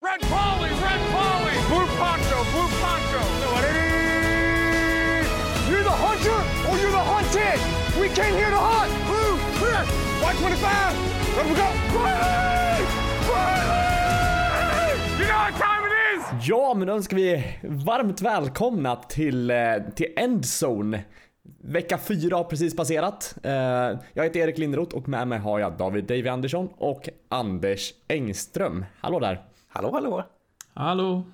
Red Polly, Red Polly, Blue Poncho, Blue Poncho. You're the hunter or you're the hunted. We came here to hunt. Blue, clear. White 25. Let we go. Polly! Polly! You know what time it is? Ja, men då önskar vi varmt välkomna till, eh, till Endzone. Vecka fyra har precis passerat. Eh, jag heter Erik Lindroth och med mig har jag David Davy Andersson och Anders Engström. Hallå där! Hallå, hallå. Hallå?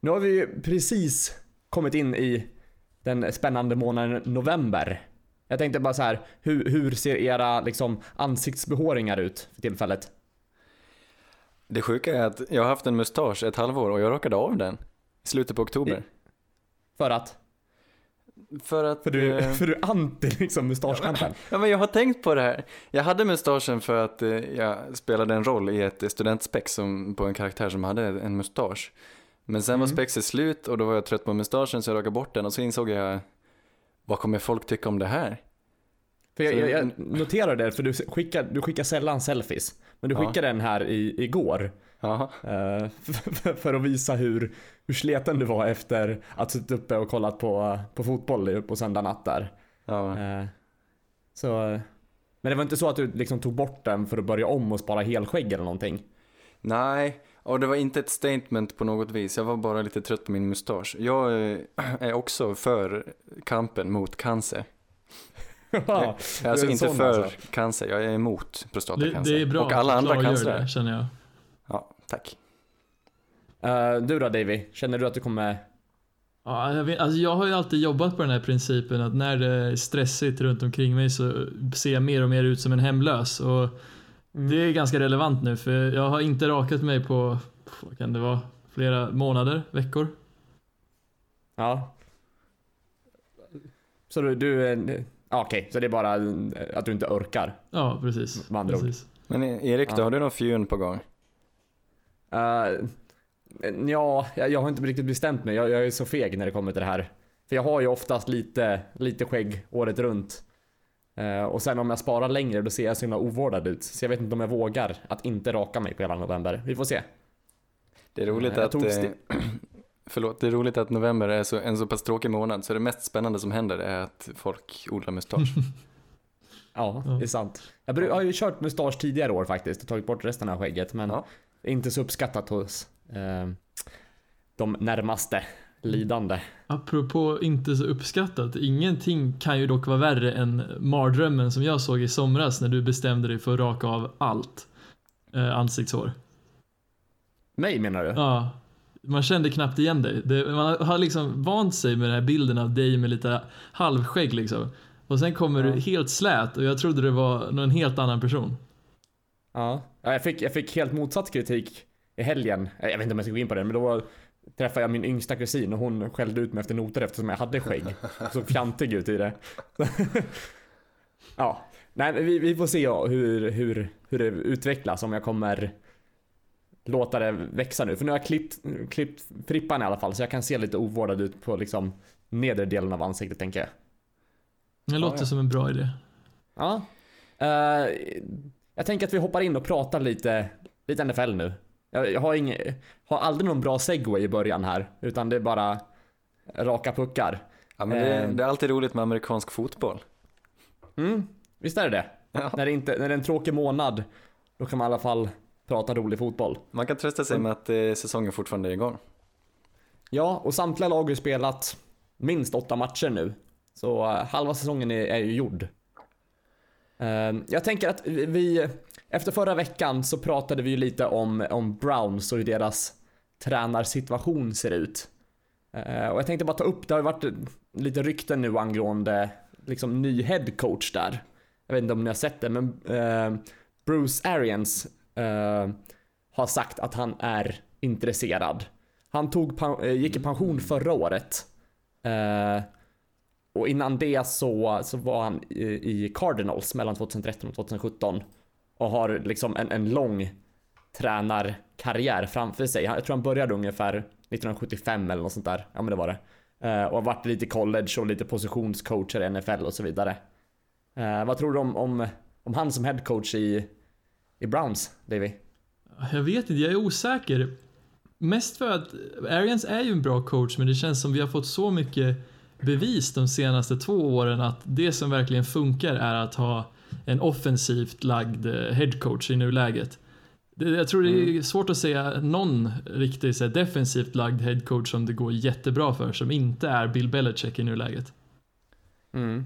Nu har vi precis kommit in i den spännande månaden november. Jag tänkte bara så här, hur, hur ser era liksom, ansiktsbehåringar ut för tillfället? Det sjuka är att jag har haft en mustasch ett halvår och jag rakade av den i slutet på oktober. För att? För att... För du, eh, för du är anti liksom mustaschkampen? Ja, men jag har tänkt på det här. Jag hade mustaschen för att eh, jag spelade en roll i ett studentspex som, på en karaktär som hade en mustasch. Men sen var spexet slut och då var jag trött på mustaschen så jag rakade bort den och så insåg jag, vad kommer folk tycka om det här? För jag, jag, jag noterar det, för du skickar, du skickar sällan selfies. Men du Ja. skickade den här i, igår. Jaha. eh, för, för att visa hur, hur sleten du var efter att suttit uppe och kollat på, på fotboll på söndag natt där. Ja. Eh, så, men det var inte så att du liksom tog bort den för att börja om och spara helskägg eller någonting? Nej, och det var inte ett statement på något vis. Jag var bara lite trött på min mustasch. Jag eh, är också för kampen mot cancer. Ja, Jag är alltså inte sån för alltså. cancer, jag är emot Det, prostatacancer. det är bra och alla andra cancrar. det, känner jag. Ja, tack. Eh, du då Davy, känner du att du kommer... Ja, jag, vet, alltså jag har ju alltid jobbat på den här principen att när det är stressigt runt omkring mig så ser jag mer och mer ut som en hemlös. Och Det är ganska relevant nu för jag har inte rakat mig på, vad kan det vara, flera månader, veckor. Ja. Så du, du okej, så det är bara att du inte orkar? Ja, precis. Med andra ord. precis. Men eh, Erik, då Ja. har du någon fjun på gång? Uh, ja, jag, har inte riktigt bestämt mig. Jag, jag är så feg när det kommer till det här. För jag har ju oftast lite, lite skägg året runt. Eh, och sen om jag sparar längre då ser jag så himla ovårdad ut. Så jag vet inte om jag vågar att inte raka mig på hela november. Vi får se. Det är roligt Jag att... förlåt, det är roligt att november är så, en så pass tråkig månad. Så det mest spännande som händer är att folk odlar mustasch. Ja, Ja. det är sant. Jag, har ju kört mustasch tidigare år faktiskt och tagit bort resten av skägget. Men Ja. inte så uppskattat hos eh, de närmaste lidande. Apropå inte så uppskattat, ingenting kan ju dock vara värre än mardrömmen som jag såg i somras när du bestämde dig för att raka av allt eh, ansiktshår. Mig menar du? Ja, man kände knappt igen dig. Det, man har liksom vant sig med den här bilden av dig med lite halvskägg liksom. Och sen kommer Ja. du helt slät och jag trodde det var någon helt annan person. Ja, Ja, jag fick, jag fick helt motsatt kritik i helgen. Jag vet inte om jag ska gå in på det, men då träffade jag min yngsta kusin och hon skällde ut mig efter noter eftersom jag hade skägg. Så fjantig ut i det. ja, nej men vi, vi får se hur, hur, hur det utvecklas om jag kommer låta det växa nu. För nu har jag klippt, klippt frippan i alla fall så jag kan se lite ovårdad ut på liksom nedre delen av ansiktet tänker jag. Det låter ja. som en bra idé. Ja. Eh, jag tänker att vi hoppar in och pratar lite, lite NFL nu. Jag, jag har, ing, har aldrig någon bra segway i början här, utan det är bara raka puckar. Ja, men det, Ehm. det är alltid roligt med amerikansk fotboll. Mm, visst är det det? Ja. När, det inte, när det är en tråkig månad, då kan man i alla fall prata rolig fotboll. Man kan trösta sig med att eh, säsongen fortfarande är igång. Ja, och samtliga lag har ju spelat minst åtta matcher nu. Så eh, halva säsongen är, är ju gjord. Eh, jag tänker att vi- efter förra veckan så pratade vi ju lite om, om Browns och hur deras tränarsituation ser ut. Eh, och jag tänkte bara ta upp, det har ju varit lite rykten nu angående liksom ny head coach där. Jag vet inte om ni har sett det, men Bruce Arians eh, har sagt att han är intresserad. Han tog, eh, gick i pension förra året. Eh, och innan det så, så var han i, i Cardinals mellan 2013 och 2017. Och har liksom en, en lång tränarkarriär framför sig. Jag tror han började ungefär 1975 eller något sånt där. Ja men det var det. Eh, och har varit lite college och lite positionscoacher i NFL och så vidare. Eh, vad tror du om, om, om han som headcoach i, i Browns, Davy? Jag vet inte, jag är osäker. mest för att Arians är ju en bra coach men det känns som vi har fått så mycket bevis de senaste två åren att det som verkligen funkar är att ha en offensivt lagd eh, headcoach i nuläget. Jag tror det är Mm. svårt att säga någon riktigt så defensivt lagd headcoach som det går jättebra för som inte är Bill Belichick i nuläget. Mm.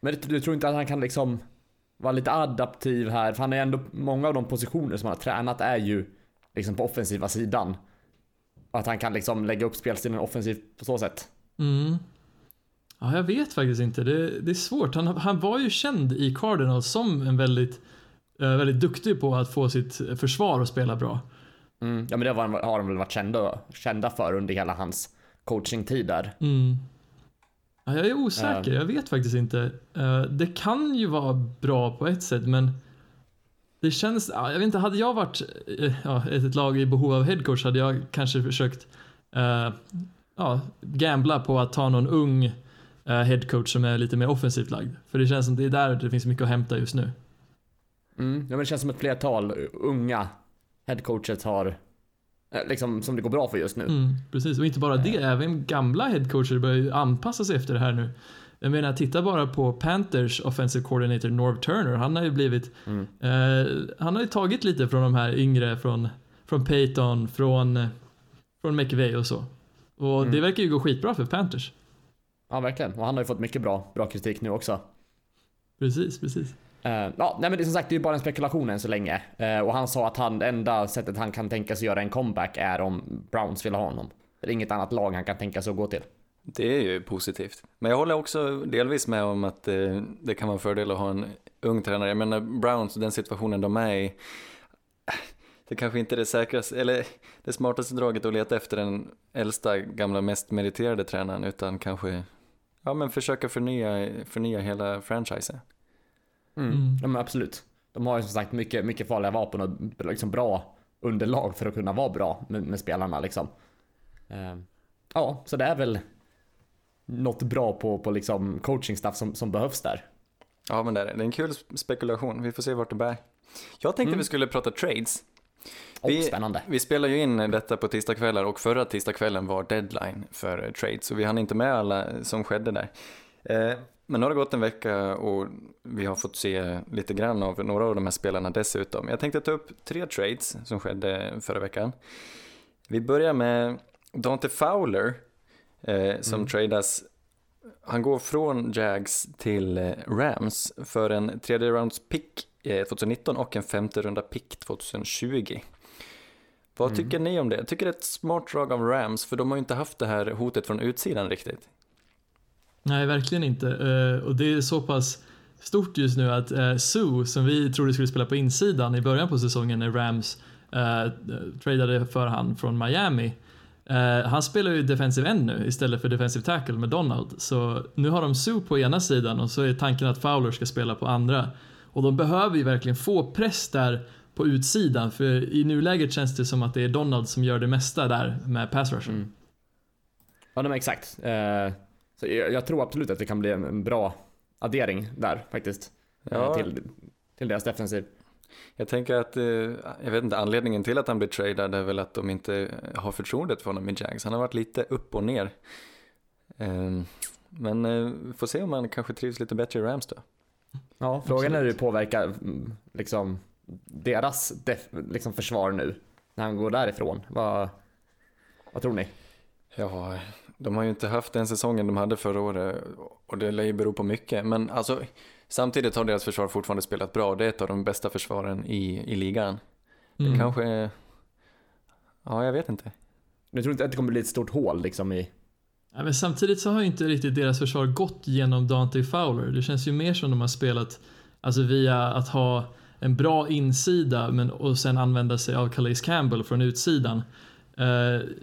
Men du tror inte att han kan liksom vara lite adaptiv här? För han är ändå, många av de positioner som han har tränat är ju liksom på offensiva sidan. Och att han kan liksom lägga upp spelstilen offensivt på så sätt. Mm. Ja, jag vet faktiskt inte. Det, det är svårt. Han, han var ju känd i Cardinals som en väldigt, eh, väldigt duktig på att få sitt försvar att spela bra. Mm. Ja men det var, har de väl varit kända, kända för under hela hans coachingtid där. Mm. Ja, jag är osäker, jag vet faktiskt inte. Eh, Det kan ju vara bra på ett sätt, men det känns, ja, jag vet inte, hade jag varit eh, ja, ett lag i behov av headcoach hade jag kanske försökt eh, ja, gambla på att ta någon ung eh, headcoach som är lite mer offensivt lagd. För det känns som det är där det finns mycket att hämta just nu. Mm. Ja men det känns som ett flertal unga headcoaches har, liksom som det går bra för just nu. Mm, precis, och inte bara det, även gamla headcoacher börjar ju anpassa sig efter det här nu. Jag menar, titta bara på Panthers offensive coordinator Norv Turner. Han har ju blivit, Mm. eh, han har ju tagit lite från de här yngre, från, från Peyton, från, eh, från McVay och så. Och Mm. det verkar ju gå skitbra för Panthers. Ja verkligen. Och han har ju fått mycket bra, bra kritik nu också. Precis, precis. Uh, ja, nej men det är som sagt, det är ju bara en spekulation än så länge. Uh, och han sa att han, det enda sättet han kan tänka sig göra en comeback är om Browns vill ha honom. Det är inget annat lag han kan tänka sig att gå till. Det är ju positivt. Men jag håller också delvis med om att eh, det kan vara en fördel att ha en ung tränare. Jag menar Browns, den situationen de är i, det kanske inte är det säkraste, eller det smartaste draget att leta efter den äldsta, gamla, mest meriterade tränaren, utan kanske, ja men försöka förnya, förnya hela franchisen. Mm. Mm. Ja, men absolut. De har ju som sagt mycket, mycket farliga vapen och liksom bra underlag för att kunna vara bra med, med spelarna liksom. Eh, ja, så det är väl något bra på, på liksom coaching staff som, som behövs där. Ja men det är det, är en kul spekulation, vi får se vart det bär. Jag tänkte Mm. vi skulle prata trades. Och Vi- spännande. Vi spelar ju in detta på tisdagskvällar och förra tisdagskvällen var deadline för eh, trade, så vi hann inte med alla som skedde där. Eh, Men nu har det gått en vecka och vi har fått se lite grann av några av de här spelarna dessutom. Jag tänkte ta upp tre trades som skedde förra veckan. Vi börjar med Dante Fowler eh, som tradas han går från Jags till eh, Rams för en tredje rounds pick eh, 2019 och en femte runda pick 2020. Vad Mm. tycker ni om det? Jag tycker det är ett smart drag av Rams för de har ju inte haft det här hotet från utsidan riktigt. Nej, verkligen inte. Eh, och det är så pass stort just nu att eh, uh, Sue, som vi trodde skulle spela på insidan i början på säsongen när Rams uh, tradade för han från Miami. Uh, han spelar ju defensive end nu istället för defensive tackle med Donald. Så nu har de Sue på ena sidan och så är tanken att Fowler ska spela på andra. Och de behöver ju verkligen få press där på utsidan för i nuläget känns det som att det är Donald som gör det mesta där med pass rushen. Mm. Ja, men exakt. Uh, så jag, jag tror absolut att det kan bli en, en bra addering där faktiskt. eh, Ja. Till, till deras defensiv. Jag tänker att, eh, jag vet inte, anledningen till att han blir tradad är väl att de inte har förtroendet för honom i Jags. Han har varit lite upp och ner. Eh, Men eh, vi får se om han kanske trivs lite bättre i Rams då. Ja, frågan är hur det påverkar mm, liksom deras def, liksom försvar nu. När han går därifrån. Vad, vad tror ni? Ja, de har ju inte haft den säsongen de hade förra året och det lär ju bero på mycket. Men alltså, samtidigt har deras försvar fortfarande spelat bra. Det är ett av de bästa försvaren i, i ligan. Det Mm. kanske är... Ja, jag vet inte. Jag tror inte att det kommer bli ett stort hål liksom i... Ja, men samtidigt så har ju inte riktigt deras försvar gått genom Dante Fowler. Det känns ju mer som de har spelat alltså via att ha en bra insida men, och sen använda sig av Calais Campbell från utsidan. Eh,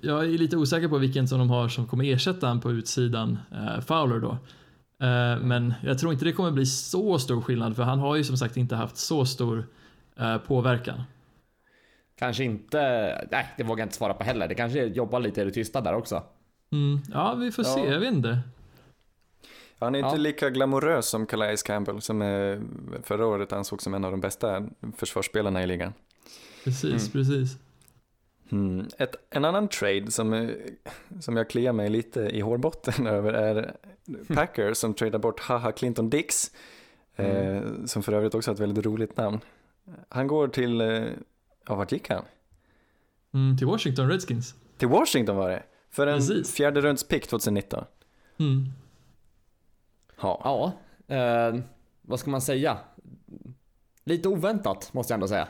jag är lite osäker på vilken som de har som kommer ersätta han på utsidan, eh, Fowler då. Eh, men jag tror inte det kommer bli så stor skillnad för han har ju som sagt inte haft så stor påverkan. Kanske inte... Nej, det vågar jag inte svara på heller. Det kanske jobbar lite i det tysta där också. Mm, ja, vi får Ja. se, jag vet inte. Han är inte Ja. lika glamorös som Calais Campbell som förra året ansågs som en av de bästa försvarsspelarna i ligan. Precis, Mm. precis. Mm. Ett, en annan trade som, eh, som jag kliar mig lite i hårbotten över är Packers som tradar bort Haha Clinton Dix, eh, som för övrigt också har ett väldigt roligt namn. Han går till, eh, ja vart gick han? Mm, till Washington Redskins. Till Washington var det, för en Precis. fjärde runds pick 2019. Mm. Ja. Ja, eh, vad ska man säga? Lite oväntat måste jag ändå säga.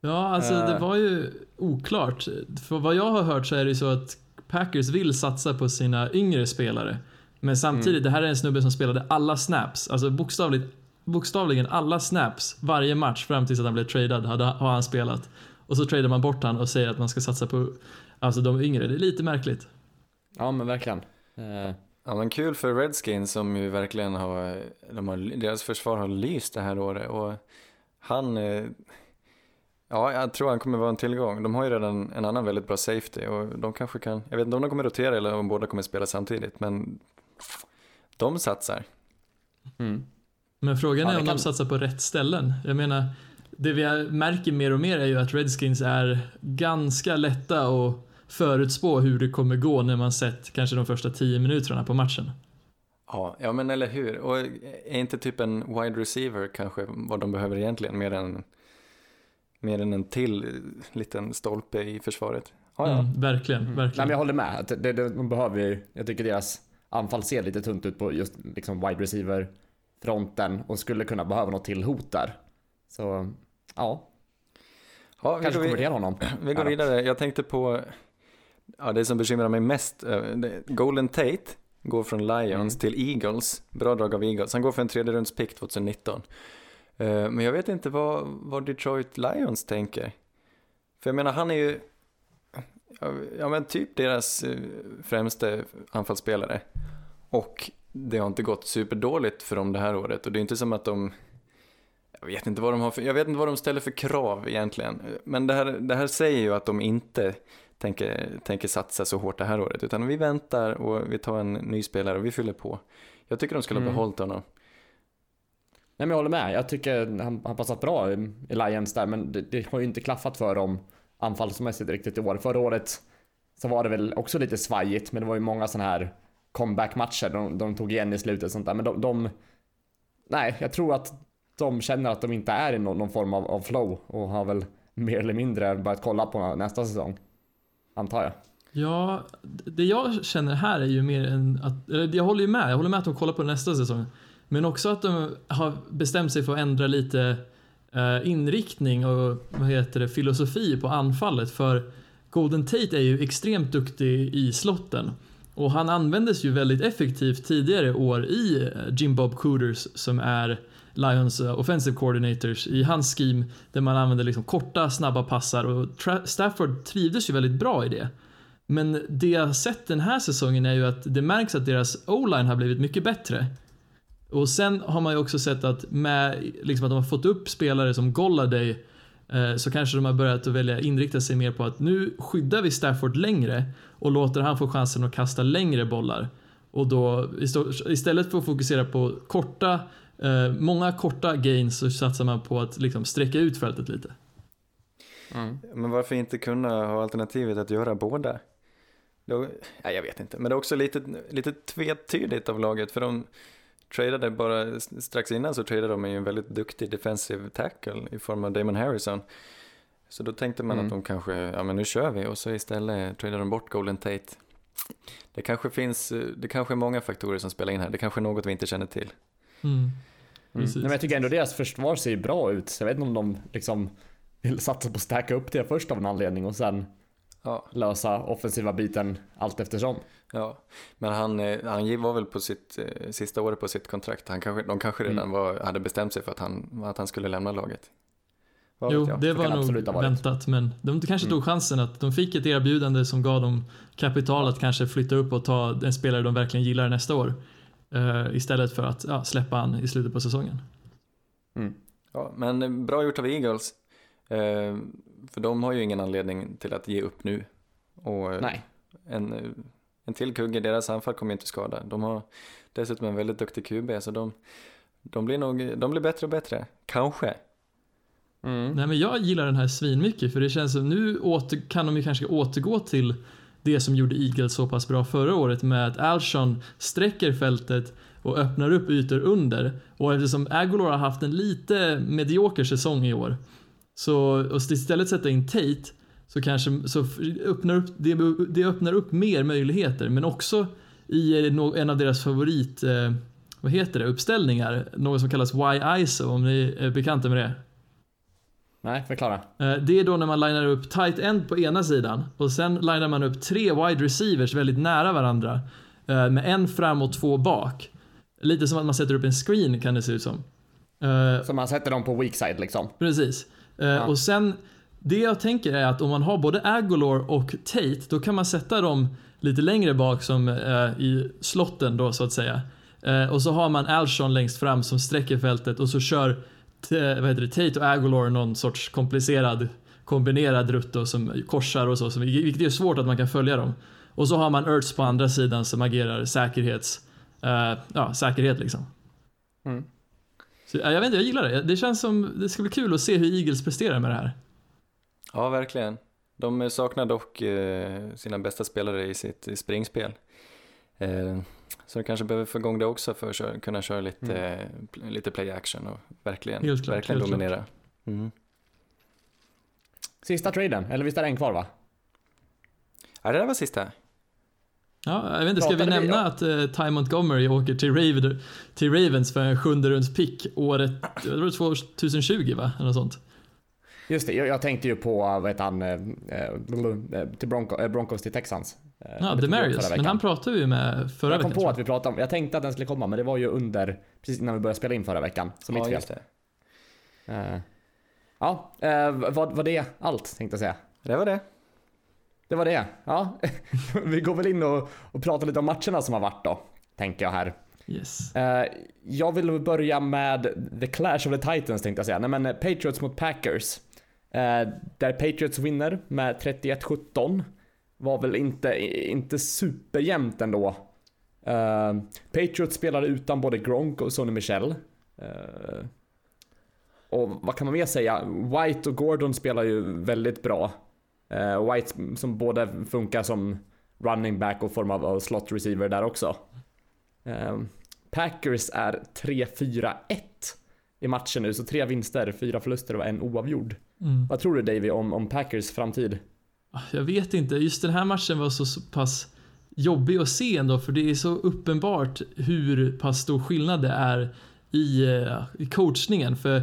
Ja, alltså det Eh. var ju oklart. För vad jag har hört så är det ju så att Packers vill satsa på sina yngre spelare. Men samtidigt, det här är en snubbe som spelade alla snaps, alltså bokstavligt, bokstavligen alla snaps varje match fram tills att han blev tradad hade, har han spelat. Och så tradar man bort han och säger att man ska satsa på alltså de yngre. Det är lite märkligt. Ja, men verkligen. Eh, Ja men kul för Redskins som ju verkligen har, de har, deras försvar har lyst det här året och han, eh, ja jag tror han kommer vara en tillgång. De har ju redan en annan väldigt bra safety och de kanske kan, jag vet inte om de kommer rotera eller om båda kommer spela samtidigt men de satsar. mm. Men frågan Ja, är om kan- de satsar på rätt ställen. Jag menar, det vi märker mer och mer är ju att Redskins är ganska lätta att förutspå hur det kommer gå när man sett kanske de första tio minuterna på matchen. Ja, ja men eller hur. Och är inte typ en wide receiver kanske vad de behöver egentligen mer än, mer än en till eh, liten stolpe i försvaret? Ja, ja. Mm, verkligen, Nej, verkligen. men jag håller med. Att Det, det, de behöver ju, jag tycker deras anfall ser lite tunt ut på just liksom wide receiver fronten och skulle kunna behöva något till hot där. Så ja, ja vi, kanske konvertera honom. vi går vidare. Jag tänkte på, ja det som bekymrar mig mest, eh, Golden Tate går från Lions Mm. till Eagles. Bra drag av Eagles. Han går för en tredje runds pick 2019. Eh, Men jag vet inte vad, vad Detroit Lions tänker. För jag menar, han är ju, ja, men typ deras eh, främste anfallsspelare. Och det har inte gått superdåligt för dem det här året och det är inte som att de jag vet inte vad de har för, jag vet inte vad de ställer för krav egentligen. Men det här, det här säger ju att de inte tänker, tänker satsa så hårt det här året. Utan vi väntar och vi tar en ny spelare och vi fyller på. Jag tycker de skulle ha Mm. behållit honom. Nej men jag håller med. Jag tycker han har passat bra i i Lions där men det, det har ju inte klaffat för dem anfallsmässigt riktigt i år. Förra året så var det väl också lite svajigt men det var ju många sådana här comeback-matcher de, de tog igen i slutet och sånt där. Men de, de Nej, jag tror att de känner att de inte är i någon, någon form av, av flow och har väl mer eller mindre börjat kolla på nästa säsong. Antar jag. Ja, det jag känner här är ju mer än att, eller jag håller ju med, jag håller med att de kollar på nästa säsong. Men också att de har bestämt sig för att ändra lite eh, inriktning och vad heter det, filosofi på anfallet. För Golden Tate är ju extremt duktig i slotten. Och han användes ju väldigt effektivt tidigare år i eh, Jim Bob Cooters som är Lions eh, offensive coordinators i hans scheme där man använder liksom korta, snabba passar och Tra- Stafford trivdes ju väldigt bra i det. Men det jag har sett den här säsongen är ju att det märks att deras o-line har blivit mycket bättre. Och sen har man ju också sett att med liksom att de har fått upp spelare som Golladay eh, så kanske de har börjat att välja inrikta sig mer på att nu skyddar vi Stafford längre och låter han få chansen att kasta längre bollar. Och då istället för att fokusera på korta, eh, många korta gains så satsar man på att liksom sträcka ut fältet lite. Men varför inte kunna ha alternativet att göra båda? Då, ja, jag vet inte, men det är också lite, lite tvetydigt av laget för de tradade bara strax innan så tradade de ju en väldigt duktig defensive tackle i form av Damon Harrison. Så då tänkte man Mm. att de kanske, ja men nu kör vi och så istället tradade de bort Golden Tate. Det kanske finns, det kanske är många faktorer som spelar in här, det kanske är något vi inte känner till. Mm. Mm. Nej, men jag tycker ändå deras försvar ser bra ut. Så jag vet inte om de liksom vill satsa på att stacka upp det först av en anledning och sen Ja, lösa offensiva biten allt eftersom. ja. men han, eh, han var väl på sitt eh, sista året på sitt kontrakt, han kanske, de kanske redan Mm. var, hade bestämt sig för att han, att han skulle lämna laget. Vad Jo, det var nog väntat, men de kanske Mm. tog chansen att de fick ett erbjudande som gav dem kapital att kanske flytta upp och ta en spelare de verkligen gillar nästa år. eh, istället för att ja, släppa han i slutet på säsongen. Mm. Ja, men bra gjort av Eagles. För de har ju ingen anledning till att ge upp nu. Och eh, Nej. en, eh, en till kugge i deras anfall kommer ju inte skada. De har dessutom en väldigt duktig QB så de, de, blir nog, de blir bättre och bättre. Kanske. Nej men jag gillar den här svinmycket för det känns som nu åter, kan de ju kanske återgå till det som gjorde Eagles så pass bra förra året med att Alshon sträcker fältet och öppnar upp ytor under. Och eftersom Agolor har haft en lite medioker säsong i år så och istället sätta in Tate så kanske så öppnar upp, det, det öppnar upp mer möjligheter men också i en av deras favorit eh, vad heter det, uppställningar, något som kallas Y-ISO om ni är bekanta med det. Nej, förklara. Eh, Det är då när man linar upp tight end på ena sidan och sen linar man upp tre wide receivers väldigt nära varandra eh, med en fram och två bak. Lite som att man sätter upp en screen kan det se ut som. Så man sätter dem på weak side liksom. Precis. Eh, Och sen, det jag tänker är att om man har både Agolor och Tate, då kan man sätta dem lite längre bak som eh, i slotten då så att säga. Eh, och så har man Alshon längst fram som sträcker fältet och så kör vad heter det, Tate och Agolor någon sorts komplicerad kombinerad rutt då, som korsar och så, som, vilket är svårt att man kan följa dem. Och så har man Ertz på andra sidan som agerar säkerhets, eh, ja, säkerhet liksom. Mm. Så, ja, jag vet inte, jag gillar det. Det känns som, det ska bli kul att se hur Eagles presterar med det här. Ja, verkligen. De saknar dock eh, sina bästa spelare i sitt springspel. Eh, så de kanske behöver få igång det också för att köra, kunna köra lite, pl- lite play action och verkligen, Helt klart, verkligen helt klart. dominera. Mm. Sista traden, eller visst är det en kvar va? Ja, det där var sista. Ja, jag vet inte, ska vi Pratade vi- nämna att uh, Ty Montgomery åker till, Raven, till Ravens för en sjunde runds pick året, det var 2020 va? Eller något sånt. Just det, jag, jag tänkte ju på, vad heter han, eh, eh, till Bronco, eh, Broncos till Texans. Eh, Ja, Demarius, men han pratade vi med förra Jag kom veckan. på tror att vi pratade om, jag tänkte att den skulle komma men det var ju under, precis innan vi började spela in förra veckan. Så mitt ja, fel. just det. Eh, ja, eh, var, var det allt tänkte jag säga. Det var det. Det var det. Ja, vi går väl in och, och pratar lite om matcherna som har varit då, tänker jag här. Yes. Eh, jag vill börja med the clash of the titans tänkte jag säga. Nej men eh, Patriots mot Packers. Eh, där Patriots vinner med 31-17. Var väl inte, inte superjämnt ändå. Patriots spelade utan både Gronk och Sonny Michel. Och vad kan man mer säga? White och Gordon spelar ju väldigt bra. Eh, White som både funkar som running back och form av slot receiver där också. Eh, Packers är 3-4-1 i matchen nu, så tre vinster, fyra förluster och en oavgjord. Mm. Vad tror du Davy om, om Packers framtid? Jag vet inte, just den här matchen var så, så pass jobbig att se ändå för det är så uppenbart hur pass stor skillnad det är i, eh, i coachningen. För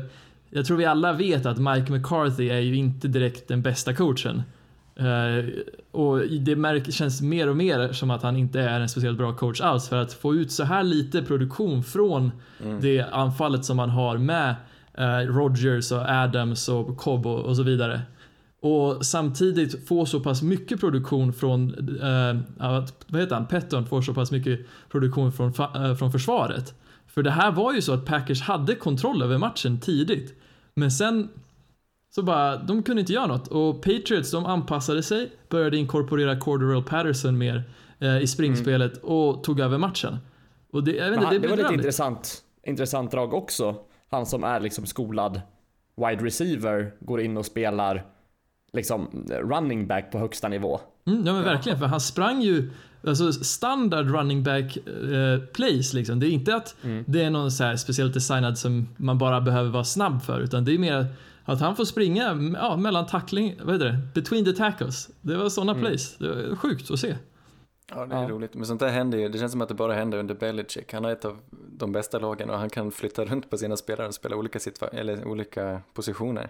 jag tror vi alla vet att Mike McCarthy är ju inte direkt den bästa coachen. Eh, och det märk, känns mer och mer som att han inte är en speciellt bra coach alls för att få ut så här lite produktion från det anfallet som man har med eh, Rodgers och Adams och Cobb och, så vidare. Och samtidigt få så pass mycket produktion från, att- vad heter han, Petton får så pass mycket produktion från, eh, från försvaret. För det här var ju så att Packers hade kontroll över matchen tidigt. Men sen så bara, de kunde inte göra något. Och Patriots, de anpassade sig, började inkorporera Cordarrelle Patterson mer eh, i springspelet och tog över matchen. Och det, jag vet inte, det, det var lite intressant, intressant drag också. Han som är liksom skolad wide receiver går in och spelar liksom running back på högsta nivå. Mm, ja men verkligen, för han sprang ju Alltså standard running back eh, plays liksom. Det är inte att det är någon så här speciellt designad som man bara behöver vara snabb för utan det är mer att han får springa ja, mellan tackling, vad heter det? Between the tackles. Det var sådana plays. Det var sjukt att se. Ja, det är Ja. roligt. Men sånt där händer ju. Det känns som att det bara händer under Belichick. Han har ett av de bästa lagen och han kan flytta runt på sina spelare och spela olika, eller olika positioner.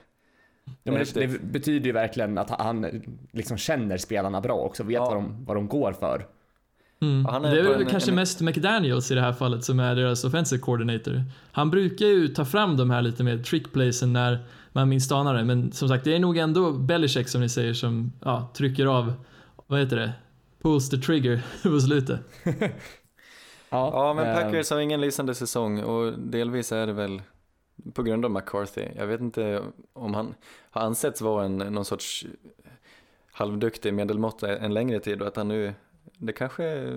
Ja, men det, det betyder ju verkligen att han liksom känner spelarna bra också, vet Ja. vad, de, vad de går för. Mm. Är det är en- kanske en- mest McDaniels i det här fallet som är deras offensive coordinator. Han brukar ju ta fram de här lite mer trick playsen när man minst anar det. Men som sagt, det är nog ändå Belichick som ni säger som ja, trycker av, vad heter det? Pulls the trigger på slutet. Ja, men eh, Packers har ingen lysande säsong och delvis är det väl på grund av McCarthy. Jag vet inte om han har ansetts vara en, någon sorts halvduktig medelmåtta en längre tid och att han nu, det kanske,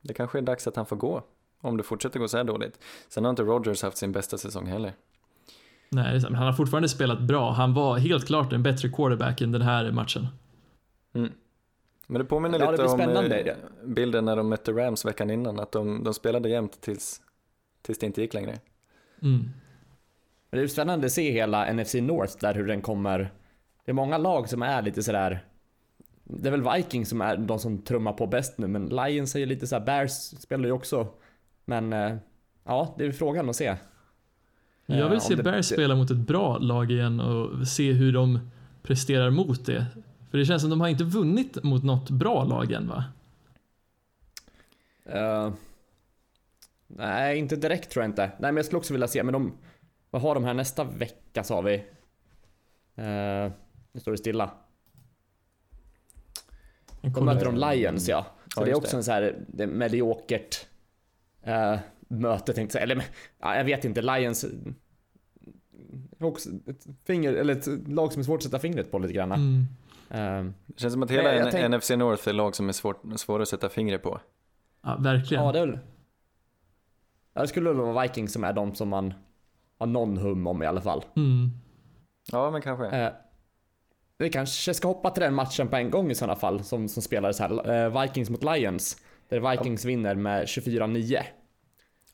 det kanske är dags att han får gå om det fortsätter gå så här dåligt. Sen har inte Rodgers haft sin bästa säsong heller. Nej, det han har fortfarande spelat bra. Han var helt klart en bättre quarterback än den här matchen. Men det påminner Ja, det lite blir om spännande. eh, bilden när de mötte Rams veckan innan, att de, de spelade jämt tills, tills det inte gick längre. Mm. Men det är spännande att se hela NFC North där hur den kommer. Det är många lag som är lite sådär. Det är väl Vikings som är de som trummar på bäst nu, men Lions är ju lite såhär, Bears spelar ju också. Men eh, ja, det är frågan att se. Jag Eh, vill om se det- Bears spela mot ett bra lag igen och se hur de presterar mot det. För det känns som de har inte vunnit mot något bra lag än va? Eh, nej, inte direkt tror jag inte. Nej, men jag skulle också vilja se, men de... Vad har de här nästa vecka sa vi? Uh, nu står det stilla. De möter de Lions ja. Så Ja, det är också det. en så här det är mediokert eh, möte tänkte jag. Eller ja, jag vet inte, Lions... eh, Också ett finger, eller ett lag som är svårt att sätta fingret på lite grann. Mm. Eh, Det känns som att hela Nej, tänk- NFC North är lag som är svårt, svåra att sätta fingret på. Ja, verkligen. ja, det väl... Ja, det skulle väl vara Vikings som är de som man har någon hum om i alla fall. Mm. Ja, men kanske. Eh, vi kanske ska hoppa till den matchen på en gång i sådana fall som, som spelades här. Eh, Vikings mot Lions. Där Vikings vinner med 24-9.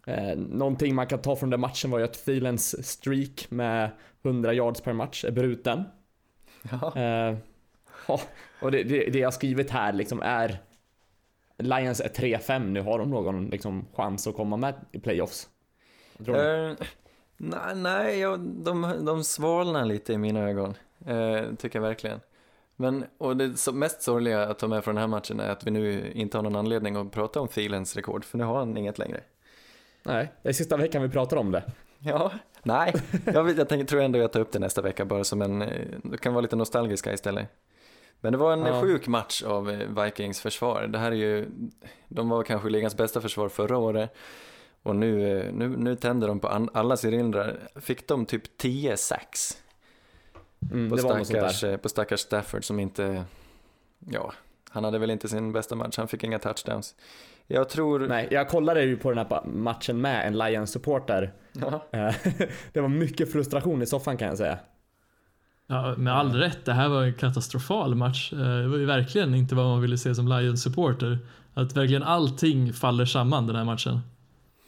Eh, någonting man kan ta från den matchen var ju att Thielens streak med 100 yards per match är bruten. Ja. Eh, och det, det, det jag skrivit här liksom är Lions är 3-5 nu, har de någon liksom, chans att komma med i playoffs? Eh, nej, nej jag, de, de svalnar lite i mina ögon. Eh, tycker jag verkligen. Men, och det mest sorgliga att ta med från den här matchen är att vi nu inte har någon anledning att prata om Thielens rekord, för nu har han inget längre. Nej, det är sista veckan vi pratar om det. Ja, nej, jag, jag tänker, tror ändå jag tar upp det nästa vecka bara som en, eh, det kan vara lite nostalgiska istället. Men det var en Ja. sjuk match av eh, Vikings försvar. Det här är ju, de var kanske ligans bästa försvar förra året. Och nu, eh, nu, nu tänder de på alla cylindrar. Fick de typ 10 sacks Mm, på stackars, på stackars Stafford som inte, ja, han hade väl inte sin bästa match. Han fick inga touchdowns. Jag tror, Nej, jag kollade ju på den här matchen med en Lions-supporter. ja, Eh, det var mycket frustration i soffan kan jag säga. Ja, med all rätt, det här var en katastrofal match. Eh, Det var ju verkligen inte vad man ville se som Lions-supporter. Att verkligen allting faller samman den här matchen.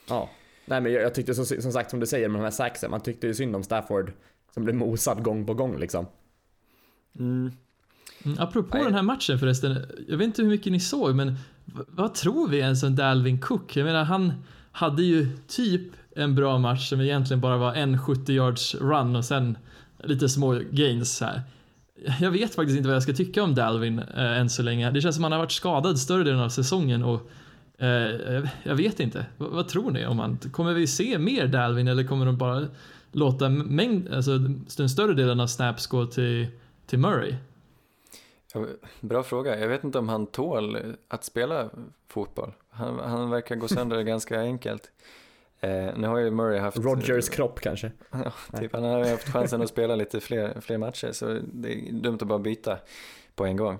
Ja. Nej men jag, jag tyckte så, som sagt som du säger med de här saxen, man tyckte ju synd om Stafford som blev mosad gång på gång liksom. mm, Mm, apropå Nej. den här matchen förresten, jag vet inte hur mycket ni såg, men vad tror vi ens om Dalvin Cook? Jag menar, han hade ju typ en bra match som egentligen bara var en 70 yards run och sen lite små gains här. Jag vet faktiskt inte vad jag ska tycka om Dalvin eh, än så länge. Det känns som han har varit skadad större delen av säsongen och eh, jag- vet inte. V- vad tror ni om han? Kommer vi se mer Dalvin eller kommer de bara låta mängd, alltså den större delen av snaps gå till, till Murray? Bra fråga. Jag vet inte om han tål att spela fotboll. Han, han verkar gå sönder ganska enkelt. Eh, nu har ju Murray haft... Rogers kropp kanske. Ja, typ, han har haft chansen att spela lite fler, fler matcher så det är dumt att bara byta på en gång.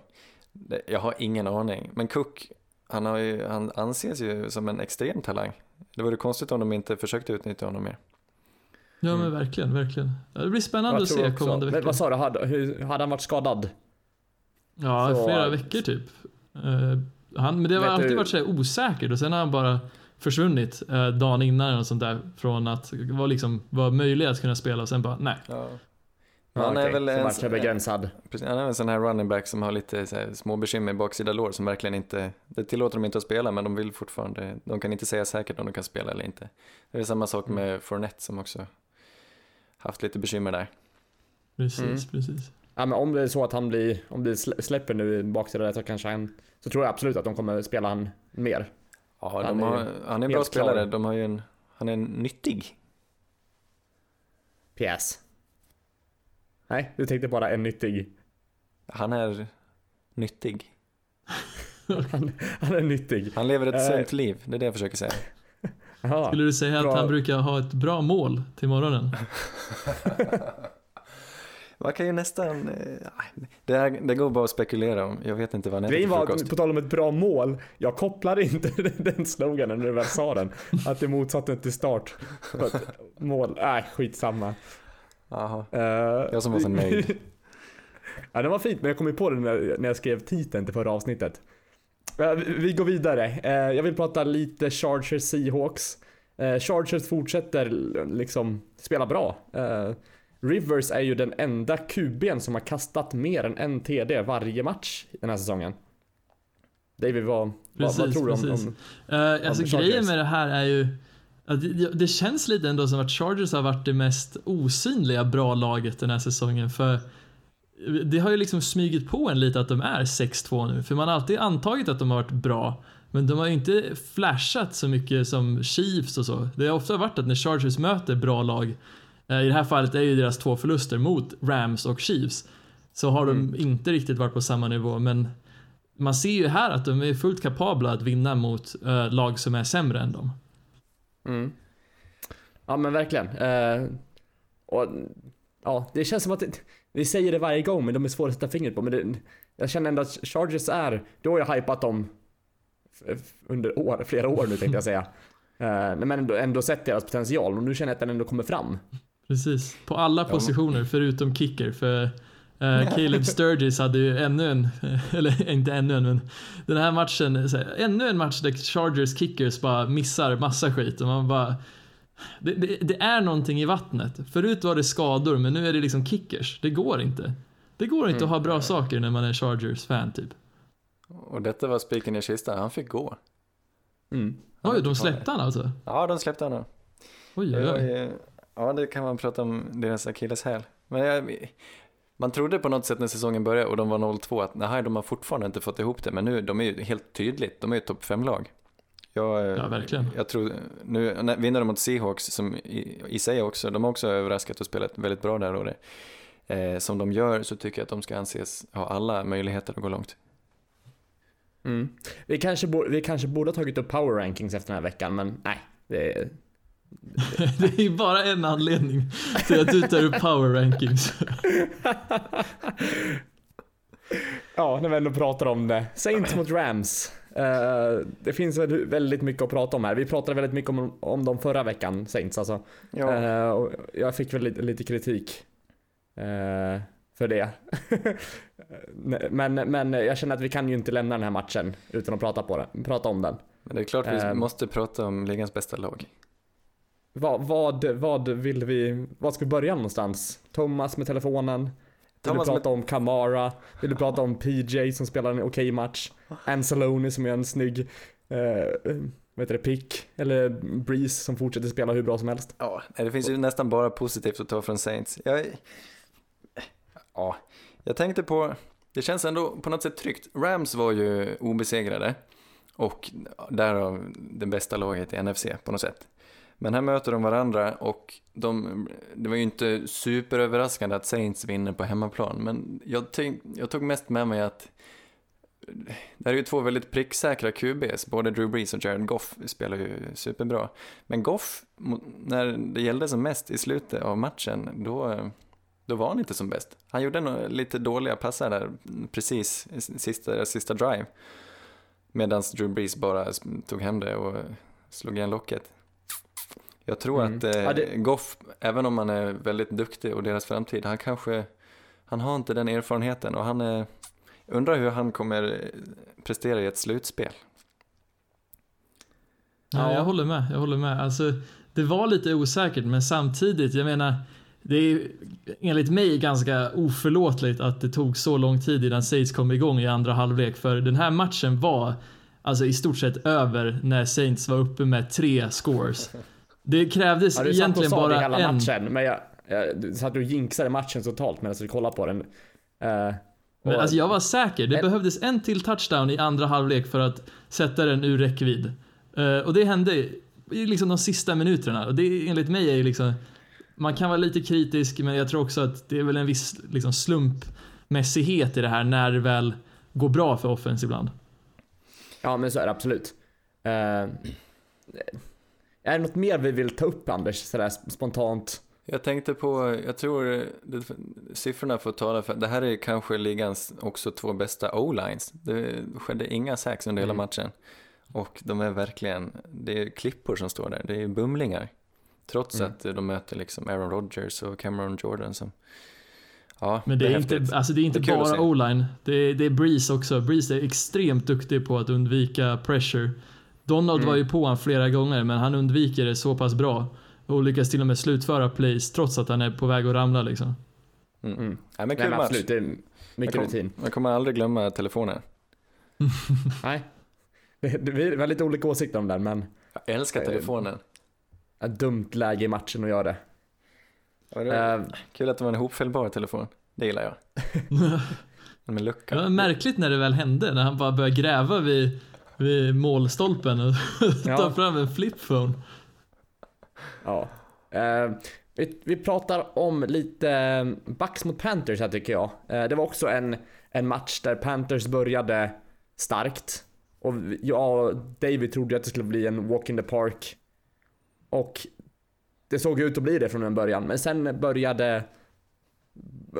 Jag har ingen aning. Men Cook, han, har ju, han anses ju som en extrem talang. Det vore konstigt om de inte försökte utnyttja honom mer. Ja men verkligen, verkligen. Ja, Det blir spännande att se kommande Men veckor. vad sa du, hade, hade han varit skadad? Ja, Så- flera veckor typ. Eh, han, men det har alltid du- varit så här osäkert och sen har han bara försvunnit eh, dagen innan och sånt där från att vara liksom, var möjlig att kunna spela och sen bara nej. Ja. Han är väl så en, matchen begränsad. precis, han är en sån här running back som har lite så här, små bekymmer i baksida lår som verkligen inte, det tillåter dem inte att spela men de vill fortfarande, de kan inte säga säkert om de kan spela eller inte. Det är samma sak Mm. med Fournette som också haft lite bekymmer där. Precis, Mm. precis. Ja, men om det är så att han blir, om det slä- släpper nu i baksidan så kanske han, så tror jag absolut att de kommer spela han mer. Ja, Han de är har, ju han är en bra klar. spelare, de har ju en, han är en nyttig. PS. Nej, du tänkte bara en nyttig. Han är nyttig. Han, han är nyttig. Han lever ett Eh. sunt liv, det är det jag försöker säga. Skulle du säga Bra. att han brukar ha ett bra mål till morgonen? Man kan ju nästan, eh, det, här, det går bara att spekulera om, jag vet inte vad han äter var, frukost. på tal om ett bra mål, jag kopplade inte den sloganen när du väl sa den. Att det motsatte till start. Mål, nej skitsamma. Jaha. Eh, Jag som var så nöjd. ja, det var fint, men jag kom ju på det när, när jag skrev titeln till förra avsnittet. Eh, vi, vi går vidare. Eh, jag vill prata lite Chargers Seahawks. Chargers fortsätter liksom spela bra. Rivers är ju den enda QB'n som har kastat mer än en TD varje match den här säsongen. David, vad, vad, vad Precis, tror du om, precis. om Eh, alltså Chargers. grejen med det här är ju det, det känns lite ändå som att Chargers har varit det mest osynliga bra laget den här säsongen för det har ju liksom smugit på en lite att de är 6-2 nu för man har alltid antagit att de har varit bra men de har ju inte flashat så mycket som Chiefs och så. Det har ofta varit att när Chargers möter bra lag i det här fallet är ju deras två förluster mot Rams och Chiefs så har de inte riktigt varit på samma nivå men man ser ju här att de är fullt kapabla att vinna mot eh, lag som är sämre än dem. Mm. Ja men verkligen. Eh, och, ja, det känns som att det, vi säger det varje gång men de är svåra att sätta fingret på. Men det, jag känner ändå att Chargers är, då har jag hypat dem under år, flera år nu tänkte jag säga. Eh, men ändå, ändå sett deras potential och nu känner jag att den ändå kommer fram. Precis, på alla positioner förutom kicker för eh, Caleb Sturgis hade ju ännu en, eller inte ännu en men den här matchen, här, ännu en match där Chargers kickers bara missar massa skit och man bara det, det, det är någonting i vattnet. Förut var det skador men nu är det liksom kickers. Det går inte. Det går inte att ha bra saker när man är Chargers-fan typ. Och detta var spiken i kistan, han fick gå. Mm. Oj, de släppte han alltså? Ja, de släppte honom. Oj, oj, oj. Ja, det kan man prata om deras akilleshäl. Men jag, man trodde på något sätt när säsongen började och de var 0-2 att nej, de har fortfarande inte fått ihop det. Men nu, de är ju helt tydligt, de är ju topp 5-lag. Jag, Ja, verkligen. Jag tror, nu när- vinner de mot Seahawks som i, i sig också, de har också överraskat och spelat väldigt bra där och det. Eh, som de gör så tycker jag att de ska anses ha alla möjligheter att gå långt. Mm. Vi, kanske borde, vi kanske borde ha tagit upp power rankings efter den här veckan men nej. Det är, Det är bara en anledning till att du tar upp power rankings. Ja, när vi ändå pratar om det. Saints mot Rams. Eh, det finns väl väldigt mycket att prata om här. Vi pratade väldigt mycket om, om dem förra veckan, Saints alltså. Ja. Eh, och jag fick väl lite, lite kritik eh, för det. men, men jag känner att vi kan ju inte lämna den här matchen utan att prata, på den, prata om den. Men det är klart vi måste prata om ligans bästa lag. Vad, vad, vad vill vi, vad ska vi börja någonstans? Thomas med telefonen? Vill Thomas du med- prata om Kamara? Vill du prata om PJ som spelar en okej match? Anzalone som gör en snygg, eh, vad heter det, pick? Eller Breeze som fortsätter spela hur bra som helst? Ja, det finns ju nästan bara positivt att ta från Saints. Jag, ja, jag tänkte på, det känns ändå på något sätt tryggt. Rams var ju obesegrade och därav det bästa laget i NFC på något sätt. Men här möter de varandra och de, det var ju inte superöverraskande att Saints vinner på hemmaplan, men jag, tänk, jag tog mest med mig att det här är ju två väldigt pricksäkra QBs, både Drew Brees och Jared Goff spelar ju superbra. Men Goff, när det gällde som mest i slutet av matchen, då, då var han inte som bäst. Han gjorde nog lite dåliga passar där precis i sista, sista drive. Medan Drew Brees bara tog hem det och slog igen locket. Jag tror Mm. att eh, Ja, det- Goff, även om han är väldigt duktig och deras framtid, han kanske, han har inte den erfarenheten och han är, undrar hur han kommer prestera i ett slutspel. Ja, Ja. jag håller med. Jag håller med. Alltså, det var lite osäkert, men samtidigt, jag menar, det är enligt mig ganska oförlåtligt att det tog så lång tid innan Saints kom igång i andra halvlek, för den här matchen var alltså i stort sett över när Saints var uppe med tre scores. Det krävdes Ja, du satt och egentligen sa det bara hela en. matchen, men jag, jag du satt och jinxade matchen totalt medan du kollade på den. Eh, Men alltså jag var säker. Det En- behövdes en till touchdown i andra halvlek för att sätta den ur räckvidd. Eh, och det hände i liksom de sista minuterna. Och det enligt mig är ju liksom... Man kan vara lite kritisk, men jag tror också att det är väl en viss liksom, slumpmässighet i det här när det väl går bra för offens ibland. Ja, men så är det absolut. Uh, är det något mer vi vill ta upp, Anders? Sådär spontant. Jag tänkte på, jag tror det, siffrorna får tala för, det här är kanske ligans också två bästa O-lines. Det skedde inga sacks under hela Mm. matchen. Och de är verkligen, det är klippor som står där, det är bumlingar. Trots Mm. att de möter liksom Aaron Rodgers och Cameron Jordan som, ja, Men det är, inte, häftigt. alltså det är inte Det är bara o-line. Det är, det är Breeze också. Breeze är extremt duktig på att undvika pressure. Donald Mm. var ju på honom flera gånger, men han undviker det så pass bra. Och lyckas till och med slutföra plays trots att han är på väg att ramla liksom. Mm. Mm. Ja, men Nej, kul men match. absolut, det är mycket Jag kom- rutin. Jag kommer aldrig glömma telefonen. Nej. Vi har lite olika åsikter om den, men Jag älskar Eh, telefonen. ett dumt läge i matchen att göra det. Ja, det Eh, Kul att det var en hopfällbar telefon. Det gillar jag. Med lucka. Det var märkligt när det väl hände, när han bara började gräva vid, vid målstolpen och Ja. ta fram en flipphone. Ja. Eh, vi, vi pratar om lite eh, Bucks mot Panthers här tycker jag. Eh, det var också en, en match där Panthers började starkt. Och jag och David trodde att det skulle bli en walk in the park. Och det såg ut att bli det från en början. Men sen började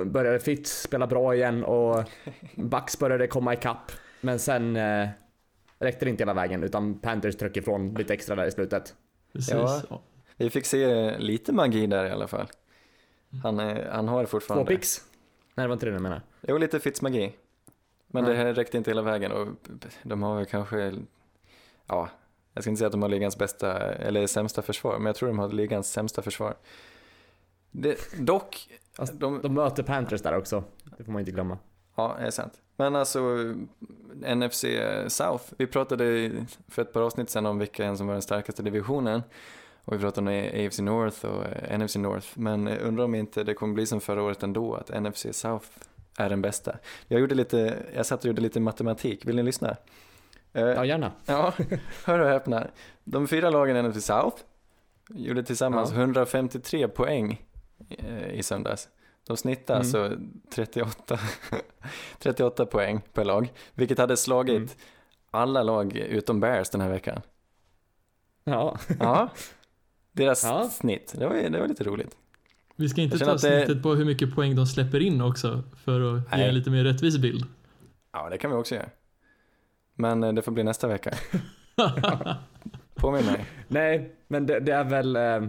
började Fitz spela bra igen och Bucks började komma ikapp. Men sen eh, räckte det inte hela vägen utan Panthers tryckte ifrån lite extra där i slutet. Precis. Ja. Vi fick se lite magi där i alla fall. Han, är, han har det Två fortfarande. pix. Nej det var inte det du menade. Jo, lite Fitz-magi. Men Nej. det här räckte inte hela vägen och de har väl kanske, ja, jag ska inte säga att de har ligans bästa eller sämsta försvar, men jag tror de har ligans sämsta försvar. Det, dock, Alltså, de, De möter Panthers där också. Det får man inte glömma. Ja, är sant. Men alltså, NFC South, vi pratade för ett par avsnitt sedan om vilka som var den starkaste divisionen. Och vi pratade om AFC North och eh, NFC North, men eh, undrar om inte det kommer bli som förra året ändå, att NFC South är den bästa. Jag, gjorde lite, jag satt och gjorde lite matematik, vill ni lyssna? Eh, Ja, gärna. Ja, hör och häpna. De fyra lagen i NFC South gjorde tillsammans Ja. 153 poäng i söndags. De snittar Mm. alltså 38, 38 poäng per lag, vilket hade slagit Mm. alla lag utom Bears den här veckan. Ja. Ja, deras Ja. snitt. Det var, det var lite roligt. Vi ska inte ta att det- snittet på hur mycket poäng de släpper in också för att ge Nej. en lite mer rättvis bild. Ja, det kan vi också göra. Men eh, det får bli nästa vecka. Påminn mig. Nej, men det, det är väl... Eh,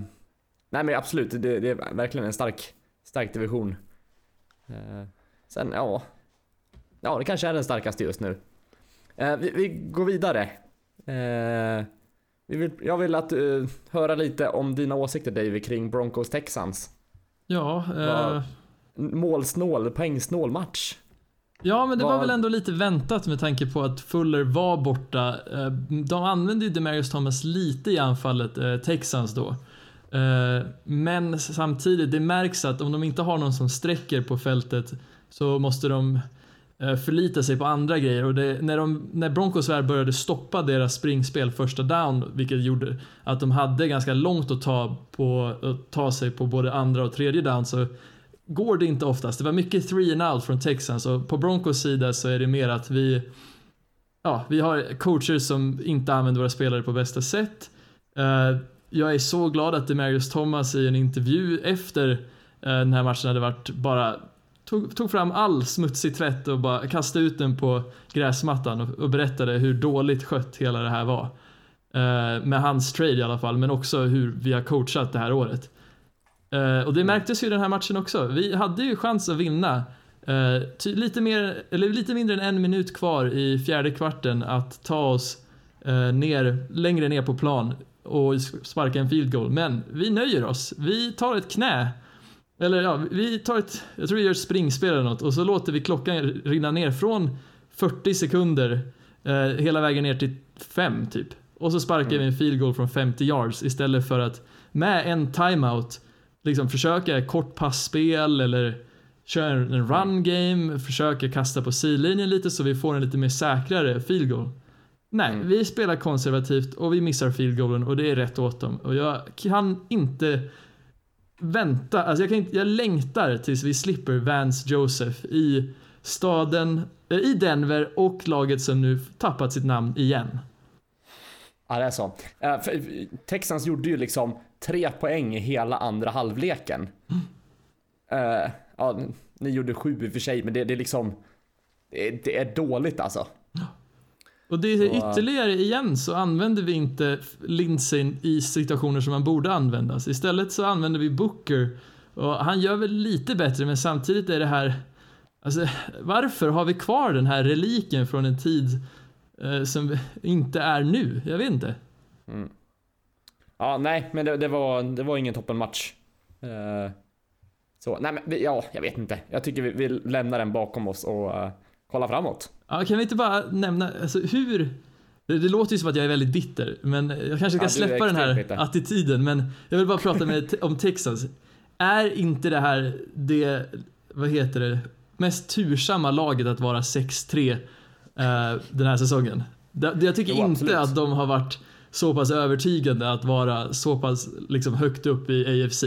nej men absolut, det, det är verkligen en stark, stark division. Eh, sen, ja. Ja, det kanske är den starkaste just nu. Eh, vi, vi går vidare. Eh, vi vill, jag vill att eh, höra lite om dina åsikter David kring Broncos Texans. Ja, eh, Målsnål, poängsnål match. ja, men det var Vad- väl ändå lite väntat med tanke på att Fuller var borta. De använde ju Demarius Thomas lite i anfallet, Texans då. Eh, men samtidigt, det märks att om de inte har någon som sträcker på fältet så måste de eh, förlita sig på andra grejer och det, när, de, när Broncos väl började stoppa deras springspel första down, vilket gjorde att de hade ganska långt att ta, på, att ta sig på både andra och tredje down så går det inte oftast. Det var mycket three and out från Texans och på Broncos sida så är det mer att vi Ja, vi har coacher som inte använder våra spelare på bästa sätt. Eh, jag är så glad att Demarius Thomas i en intervju efter eh, den här matchen hade varit bara tog, tog fram all smutsig tvätt och bara kastade ut den på gräsmattan och, och berättade hur dåligt skött hela det här var. Eh, med hans trade i alla fall, men också hur vi har coachat det här året. Eh, och det märktes ju i den här matchen också. Vi hade ju chans att vinna. Lite, mer, eller lite mindre än en minut kvar i fjärde kvarten att ta oss ner, längre ner på plan och sparka en field goal. Men vi nöjer oss. Vi tar ett knä. Eller ja, vi tar ett, jag tror vi gör ett springspel eller något och så låter vi klockan rinna ner från 40 sekunder eh, hela vägen ner till 5 typ. Och så sparkar vi en field goal från 50 yards istället för att med en timeout liksom försöka kort passspel eller köra en en run game, försöka kasta på sidlinjen lite så vi får en lite mer säkrare field goal. Nej, Mm. vi spelar konservativt och vi missar field goalen och det är rätt åt dem. Och jag kan inte vänta, alltså jag, kan inte, jag längtar tills vi slipper Vance Joseph i staden, eh, i Denver och laget som nu tappat sitt namn igen. Ja, det är så. Eh, för Texans gjorde ju liksom tre poäng i hela andra halvleken. Eh, ja, ni gjorde sju i och för sig, men det, det är liksom... Det är, det är dåligt alltså. Och det är ytterligare igen så använder vi inte Lindsay i situationer som man borde användas. Istället så använder vi Booker och han gör väl lite bättre men samtidigt är det här Alltså, varför har vi kvar den här reliken från en tid eh, som inte är nu? Jag vet inte. Ja, nej, men det, det, var, det var ingen toppenmatch. Uh, så, nej men ja, jag vet inte. Jag tycker vi, vi lämnar den bakom oss och uh, kollar framåt. Ja, kan vi inte bara nämna, alltså hur... Det, det låter ju som att jag är väldigt bitter, men jag kanske ska Ja, släppa den här bitter. attityden, men jag vill bara prata med, om Texans. Är inte det här det, vad heter det, mest tursamma laget att vara 6-3 eh, den här säsongen? Det, jag tycker Jo, inte absolut. att de har varit så pass övertygande att vara så pass liksom, högt upp i AFC.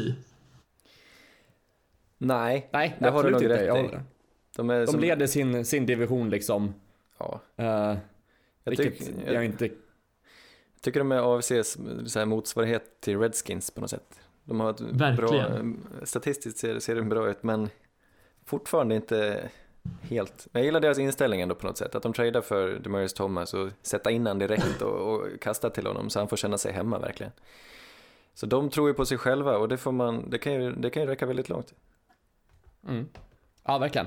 Nej, Nej, det har du nog inte. rätt i. Jag, De, är de som, leder sin, sin division liksom. ja, Uh, jag, vilket tyck, jag, jag, inte... tycker de är AFCs så motsvarighet till Redskins på något sätt. De har ett bra, Verkligen. statistiskt ser, ser det bra ut men fortfarande inte helt. Men jag gillar deras inställning ändå på något sätt. Att de tradar för Demarius Thomas och sätta in han direkt och, och kasta till honom så han får känna sig hemma verkligen. Så de tror ju på sig själva och det, får man, det, kan, ju, det kan ju räcka väldigt långt. Mm. Ja, verkligen.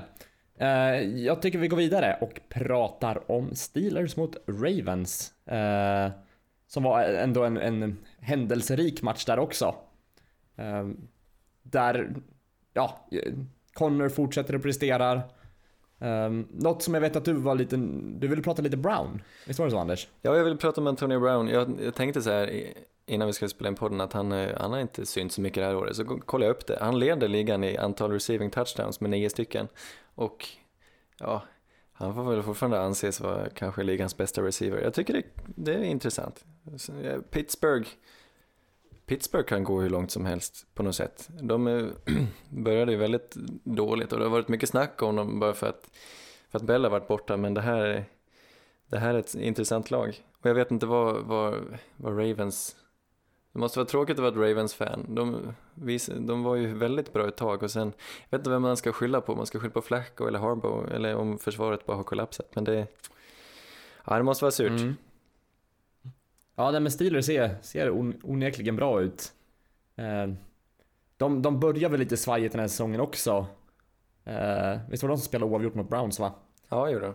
Eh, jag tycker vi går vidare och pratar om Steelers mot Ravens. eh, som var ändå en, en händelserik match där också. Eh, där, ja, Connor fortsätter att prestera. Um, något som jag vet att du var lite, du ville prata lite Brown. Visst var det så Anders? Ja, jag ville prata om Antonio Brown. Jag, jag tänkte så här i- innan vi skulle spela in podden att han, eh, han har inte synts så mycket det här året. Så kollade jag upp det. Han leder ligan i antal receiving touchdowns med nio stycken. Och ja, han får väl fortfarande anses vara kanske ligans bästa receiver. Jag tycker det, det är intressant. Pittsburgh, Pittsburgh kan gå hur långt som helst på något sätt. De är, började ju väldigt dåligt och det har varit mycket snack om dem bara för att, för att Bell har varit borta. Men det här, är- det här är ett intressant lag. Och jag vet inte vad, vad, vad Ravens... Det måste vara tråkigt att vara ett Ravens-fan. De, vis, de var ju väldigt bra ett tag och sen... Jag vet inte vem man ska skylla på. Man ska skylla på Flacco eller Harbaugh eller om försvaret bara har kollapsat. Men det... Ja, det måste vara surt. Mm. Ja, nej, men Steelers ser, ser on, onekligen bra ut. Eh, de, de börjar väl lite svajigt den här säsongen också. Eh, visst var det de som spelade oavgjort mot Browns va? Ja, jo då.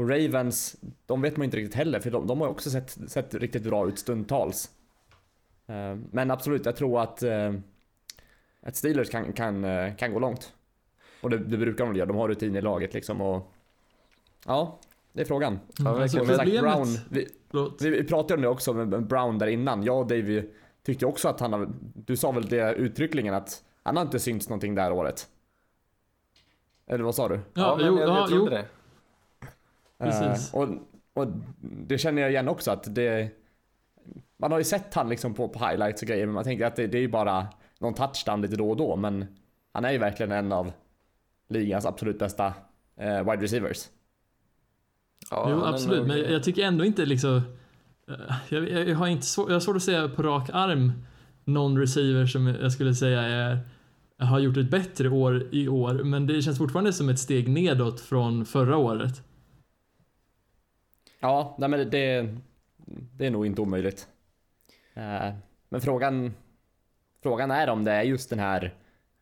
Och Ravens, de vet man inte riktigt heller för de, de har ju också sett, sett riktigt bra ut stundtals. Eh, men absolut, jag tror att, eh, att Steelers kan, kan, eh, kan gå långt. Och det, det brukar de göra, de har rutin i laget liksom och... Ja, det är frågan. Ja, alltså problemet... Brown, vi, vi, vi pratade om det också med Brown där innan. Jag och Davy tyckte också att han har, du sa väl det uttryckligen att han har inte synts någonting där året. Eller vad sa du? Ja, men jo, jag, ja, jag trodde jo. det. Precis. Eh, och, och det känner jag igen också att det... Man har ju sett han liksom på, på highlights och grejer men man tänker att det, det är ju bara någon touchdown lite då och då men han är ju verkligen en av ligans absolut bästa eh, wide receivers. Ja, Jo, absolut, men jag tycker ändå inte liksom... eh, Jag, jag, jag har inte svår, jag har svårt att säga på rak arm någon receiver som jag skulle säga är, har gjort ett bättre år i år, men det känns fortfarande som ett steg nedåt från förra året. Ja, nej men det, det är nog inte omöjligt. Eh, men frågan, frågan är om det är just den här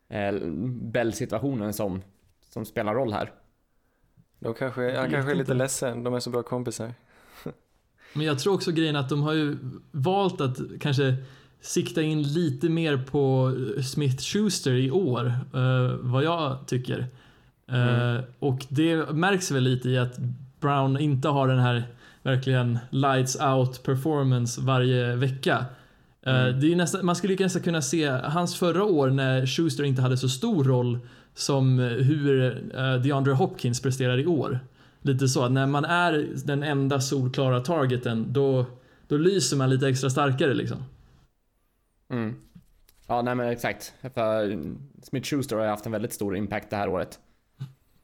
eh, Bell-situationen som, som spelar roll här. De kanske, han kanske är lite ledsen, de är så bra kompisar. Men jag tror också grejen att de har ju valt att kanske sikta in lite mer på Smith Schuster i år, eh, vad jag tycker. Eh, och det märks väl lite i att Brown inte har den här verkligen lights out performance varje vecka. Eh, det är ju nästan, man skulle nästan kunna se hans förra år när Schuster inte hade så stor roll som hur eh, DeAndre Hopkins presterar i år. Lite så att när man är den enda solklara targeten då, då lyser man lite extra starkare liksom. Mm. Ja, nej men exakt. Smith Schuster har haft en väldigt stor impact det här året.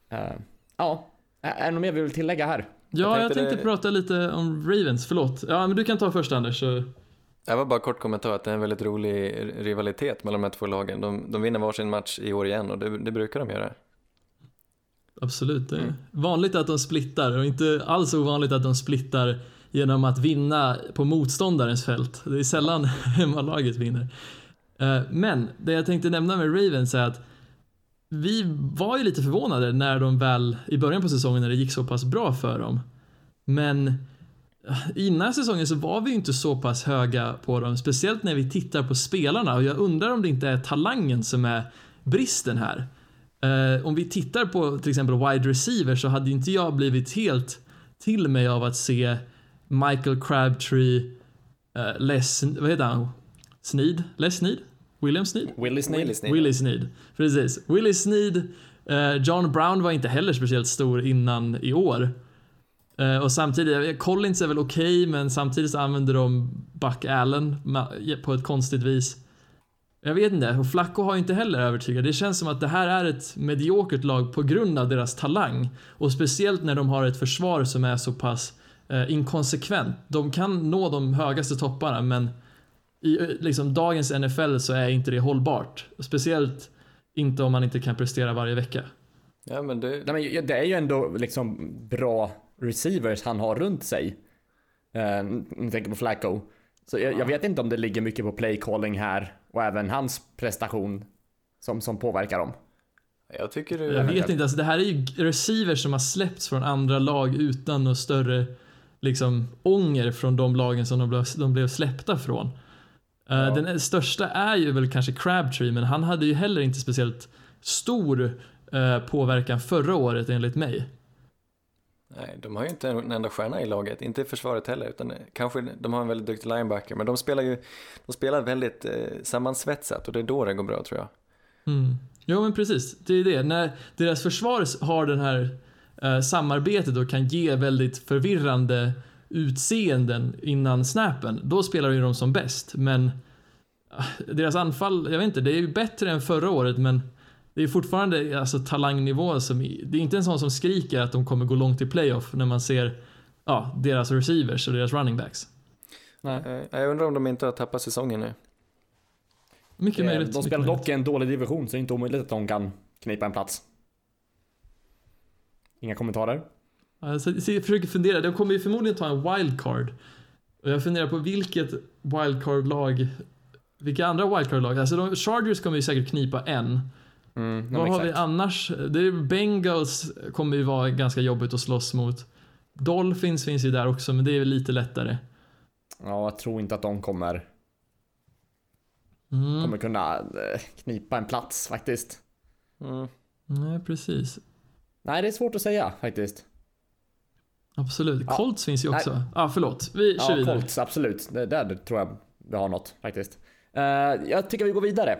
Eh, ja, är är det något mer vi vill tillägga här? Ja, jag tänkte tänkte det- prata lite om Ravens, förlåt. Ja, men du kan ta först Anders. Så... Det var bara kort kommentar att det är en väldigt rolig rivalitet mellan de här två lagen. De, de vinner varsin match i år igen och det, det brukar de göra. Absolut. Det är vanligt att de splittar och inte alls ovanligt att de splittar genom att vinna på motståndarens fält. Det är sällan hemmalaget vinner. Eh, Men det jag tänkte nämna med Ravens är att vi var ju lite förvånade när de väl i början på säsongen när det gick så pass bra för dem. Men eh, innan säsongen så var vi ju inte så pass höga på dem, speciellt när vi tittar på spelarna och jag undrar om det inte är talangen som är bristen här. Eh, om vi tittar på till exempel wide receiver så hade inte jag blivit helt till mig av att se Michael Crabtree, uh, Les, vad heter han? Sneed? Les Sneed? William Sneed? Willie Sneed. Willie Sneed. Willie Sneed. Precis. Willie Sneed. eh, John Brown var inte heller speciellt stor innan i år. Eh, och samtidigt, Collins är väl okej, men samtidigt så använder de Buck Allen på ett konstigt vis. Jag vet inte, och Flacco har inte heller övertygat. Det känns som att det här är ett mediokert lag på grund av deras talang. Och speciellt när de har ett försvar som är så pass eh, inkonsekvent. De kan nå de högaste topparna, men i eh, liksom, dagens NFL så är inte det hållbart. Speciellt inte om man inte kan prestera varje vecka. Ja, men det, Nej, men det är ju ändå liksom bra receivers han har runt sig. Uh, om du tänker på Flacco. Så jag, jag vet inte om det ligger mycket på play calling här och även hans prestation som, som påverkar dem. jag tycker det Jag vet inte, alltså det här är ju receivers som har släppts från andra lag utan något större liksom ånger från de lagen som de blev, de blev släppta från. Eh, Ja. Den största är ju väl kanske Crabtree, men han hade ju heller inte speciellt stor eh, påverkan förra året enligt mig. Nej, de har ju inte en enda stjärna i laget, inte i försvaret heller, utan kanske de har en väldigt duktig linebacker, men de spelar ju, de spelar väldigt eh, sammansvetsat och det är då det går bra tror jag. Mm. Jo men precis, det är det. När deras försvar har den här eh, samarbetet och kan ge väldigt förvirrande utseenden innan snappen, då spelar ju de som bäst. Men ah, deras anfall, jag vet inte, det är ju bättre än förra året men det är fortfarande alltså, talangnivå som, det är inte en sån som skriker att de kommer gå långt i playoff när man ser ja, deras receivers och deras running backs. Nej. Eh, jag undrar om de inte har tappat säsongen nu. Mycket Eh, möjligt. De spelar dock i en dålig division så det är inte omöjligt att de kan knipa en plats. Inga kommentarer? Alltså, så jag försöker fundera, de kommer ju förmodligen ta en wildcard. Och jag funderar på vilket wildcard-lag, vilka andra wildcard-lag? Alltså de, Chargers kommer ju säkert knipa en. Mm, Vad har vi exakt. annars? Det är Bengals kommer ju vara ganska jobbigt att slåss mot. Dolphins finns ju där också, men det är väl lite lättare. Ja, jag tror inte att de kommer, Mm. kommer kunna eh, knipa en plats faktiskt. Mm. Nej, precis. Nej, det är svårt att säga faktiskt. Absolut. Ja. Colts finns ju också. Ja, ah, förlåt. Vi kör Ja, vidare. Colts, absolut. Det, där tror jag vi har något faktiskt. Eh, jag tycker vi går vidare.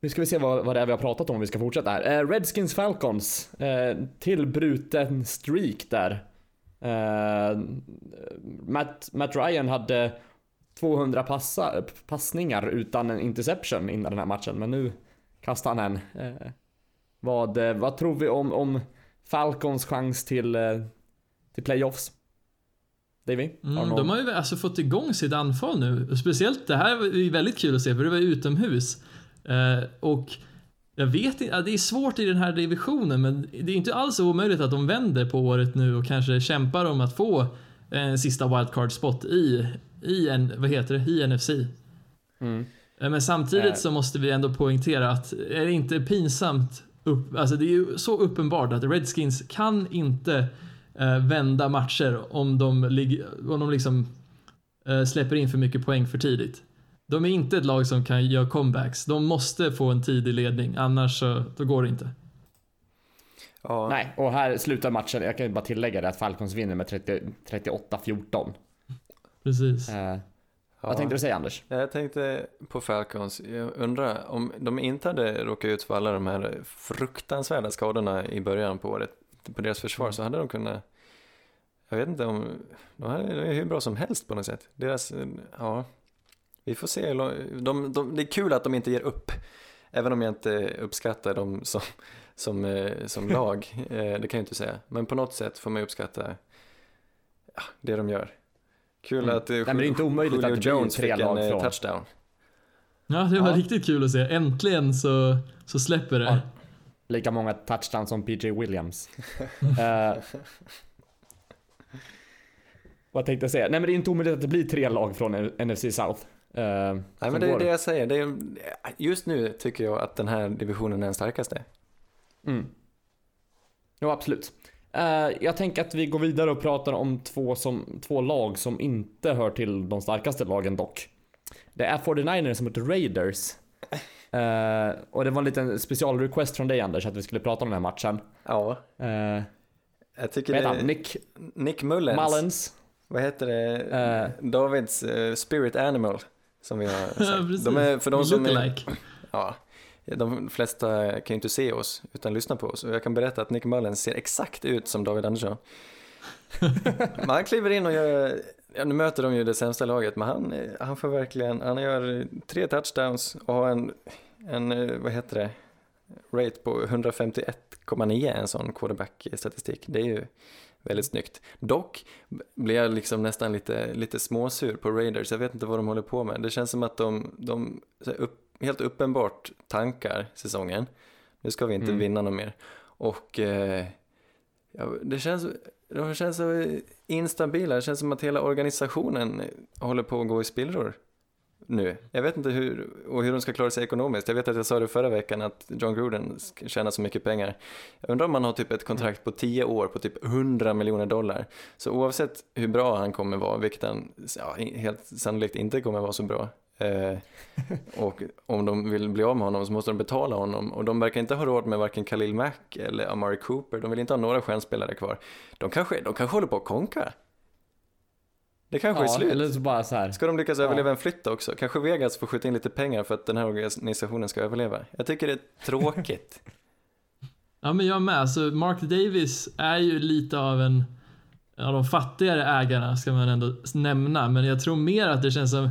Nu ska vi se vad, vad det är vi har pratat om om vi ska fortsätta här. Uh, Redskins Falcons. Uh, till bruten streak där. Eh, Matt, Matt Ryan hade 200 passa, passningar utan en interception innan den här matchen, men nu kastar han en. Eh, vad, eh, vad tror vi om, om Falcons chans till, eh, till playoffs? Du Mm, de har ju alltså fått igång sitt anfall nu. Speciellt det här ju väldigt kul att se för det var utomhus. Eh, och jag vet inte, det är svårt i den här divisionen men det är inte alls omöjligt att de vänder på året nu och kanske kämpar om att få en sista wildcard spot i, i en, vad heter det, i NFC. Mm. Eh, Men samtidigt Eh. så måste vi ändå poängtera att är det inte pinsamt upp, alltså det är ju så uppenbart att Redskins kan inte vända matcher om de, om de liksom eh, släpper in för mycket poäng för tidigt. De är inte ett lag som kan göra comebacks. De måste få en tidig ledning, annars så då går det inte. Ja, Nej, och här slutar matchen. Jag kan bara tillägga det att Falcons vinner med 30 38-14. Precis. Eh, ja. Vad tänkte du säga Anders? Jag tänkte på Falcons, jag undrar om de inte hade råkat ut för alla de här fruktansvärda skadorna i början på året på deras försvar så hade de kunnat, jag vet inte om, de hade- de är hur bra som helst på något sätt. Deras, ja, vi får se. De, de, det är kul att de inte ger upp, även om jag inte uppskattar dem som, som, eh, som lag, eh, det kan jag inte säga. Men på något sätt får man uppskatta ja, det de gör. Kul Mm. att eh, Nej, men det är inte omöjligt Julio att det Jones fick en eh, från. touchdown. Ja, det var Ja. riktigt kul att se. Äntligen så, så släpper det. Ja. Lika många touchdowns som PJ Williams. Eh, vad tänkte jag säga? Nej men det är inte omöjligt att det blir tre lag från NFC South. eh, Nej men det är går. det jag säger. Det är, just nu tycker jag att den här divisionen är den starkaste. Mm. Jo, absolut. Eh, jag tänker att vi går vidare och pratar om två, som, två lag som inte hör till de starkaste lagen dock. Det är 49ers som möter Raiders. Eh, och det var en liten specialrequest från dig Anders att vi skulle prata om den här matchen. Ja, Uh, jag tycker vad det heter han? är Nick Nick Mullens. Mullens. Vad heter det? Eh. Davids spirit animal. Som vi har sagt. de är, för de som är, ja, de flesta kan ju inte se oss utan lyssna på oss. Och jag kan berätta att Nick Mullens ser exakt ut som David Andersson. men han kliver in och gör, ja, nu möter de ju det sämsta laget, men han, han får verkligen, han gör tre touchdowns och har en, en eh, vad heter det, rate på 151,9 en sån quarterback-statistik. Det är ju väldigt snyggt. Dock blir jag liksom nästan lite, lite småsur på Raiders. Jag vet inte vad de håller på med. Det känns som att de, de upp, helt uppenbart tankar säsongen. Nu ska vi inte Mm. vinna något mer. Och eh, ja, det känns, de känns så instabila. Det känns som att hela organisationen håller på att gå i spillror nu. Jag vet inte hur, och hur de ska klara sig ekonomiskt. Jag vet att jag sa det förra veckan att John Gruden tjänar så mycket pengar. Jag undrar om man har typ ett kontrakt på 10 år på typ 100 miljoner dollar. Så oavsett hur bra han kommer vara, vilket han ja, helt sannolikt inte kommer vara så bra. Eh, och om de vill bli av med honom så måste de betala honom. Och de verkar inte ha råd med varken Khalil Mack eller Amari Cooper. De vill inte ha några stjärnspelare kvar. De kanske, de kanske håller på att konka. Det kanske är Ja, slut. eller så bara så här. Ska de lyckas Ja. överleva en flytt också? Kanske Vegas får skjuta in lite pengar för att den här organisationen ska överleva. Jag tycker det är tråkigt. Ja men jag med. Alltså Mark Davis är ju lite av en av de fattigare ägarna ska man ändå nämna. Men jag tror mer att det känns som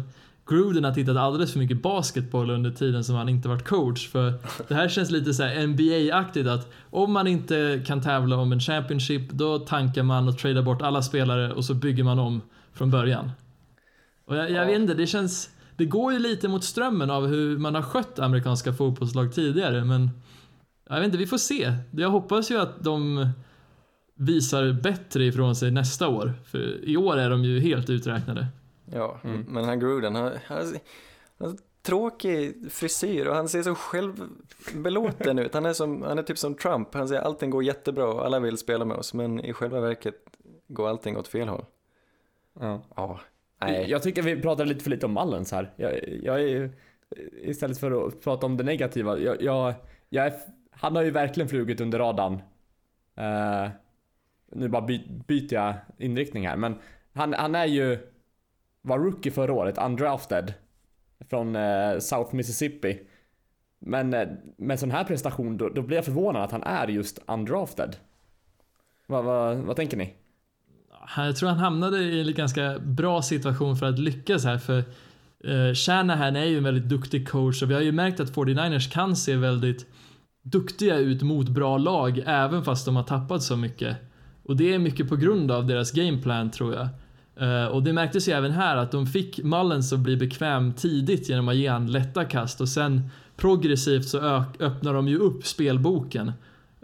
Gruden har tittat alldeles för mycket basketboll under tiden som han inte varit coach. För det här känns lite så här NBA-aktigt att om man inte kan tävla om en Championship då tankar man och tradar bort alla spelare och så bygger man om från början. Och jag, jag vet inte, det känns... Det går ju lite mot strömmen av hur man har skött amerikanska fotbollslag tidigare men jag vet inte, vi får se. Jag hoppas ju att de visar bättre ifrån sig nästa år. För i år är de ju helt uträknade. Ja, Mm. men han Gruden, han, han, han har tråkig frisyr och han ser så självbelåten ut. Han är, som, han är typ som Trump, han säger allting går jättebra och alla vill spela med oss, men i själva verket går allting åt fel håll. Ja. Ja, nej. Jag tycker vi pratar lite för lite om Mullens här. Jag, jag är, istället för att prata om det negativa. Jag, jag, jag är, han har ju verkligen flugit under radarn. Eh, nu bara by, byter jag inriktning här, men han, han är ju, var rookie förra året, undrafted. Från eh, South Mississippi. Men eh, med sån här prestation, då, då blir jag förvånad att han är just undrafted. Vad, va, vad tänker ni? Jag tror han hamnade i en ganska bra situation för att lyckas här för eh, Shanahan är ju en väldigt duktig coach och vi har ju märkt att 49ers kan se väldigt duktiga ut mot bra lag även fast de har tappat så mycket. Och det är mycket på grund av deras gameplan tror jag. Eh, och det märktes ju även här att de fick Mullens att bli bekväm tidigt genom att ge han lätta kast och sen progressivt så öppnar de ju upp spelboken.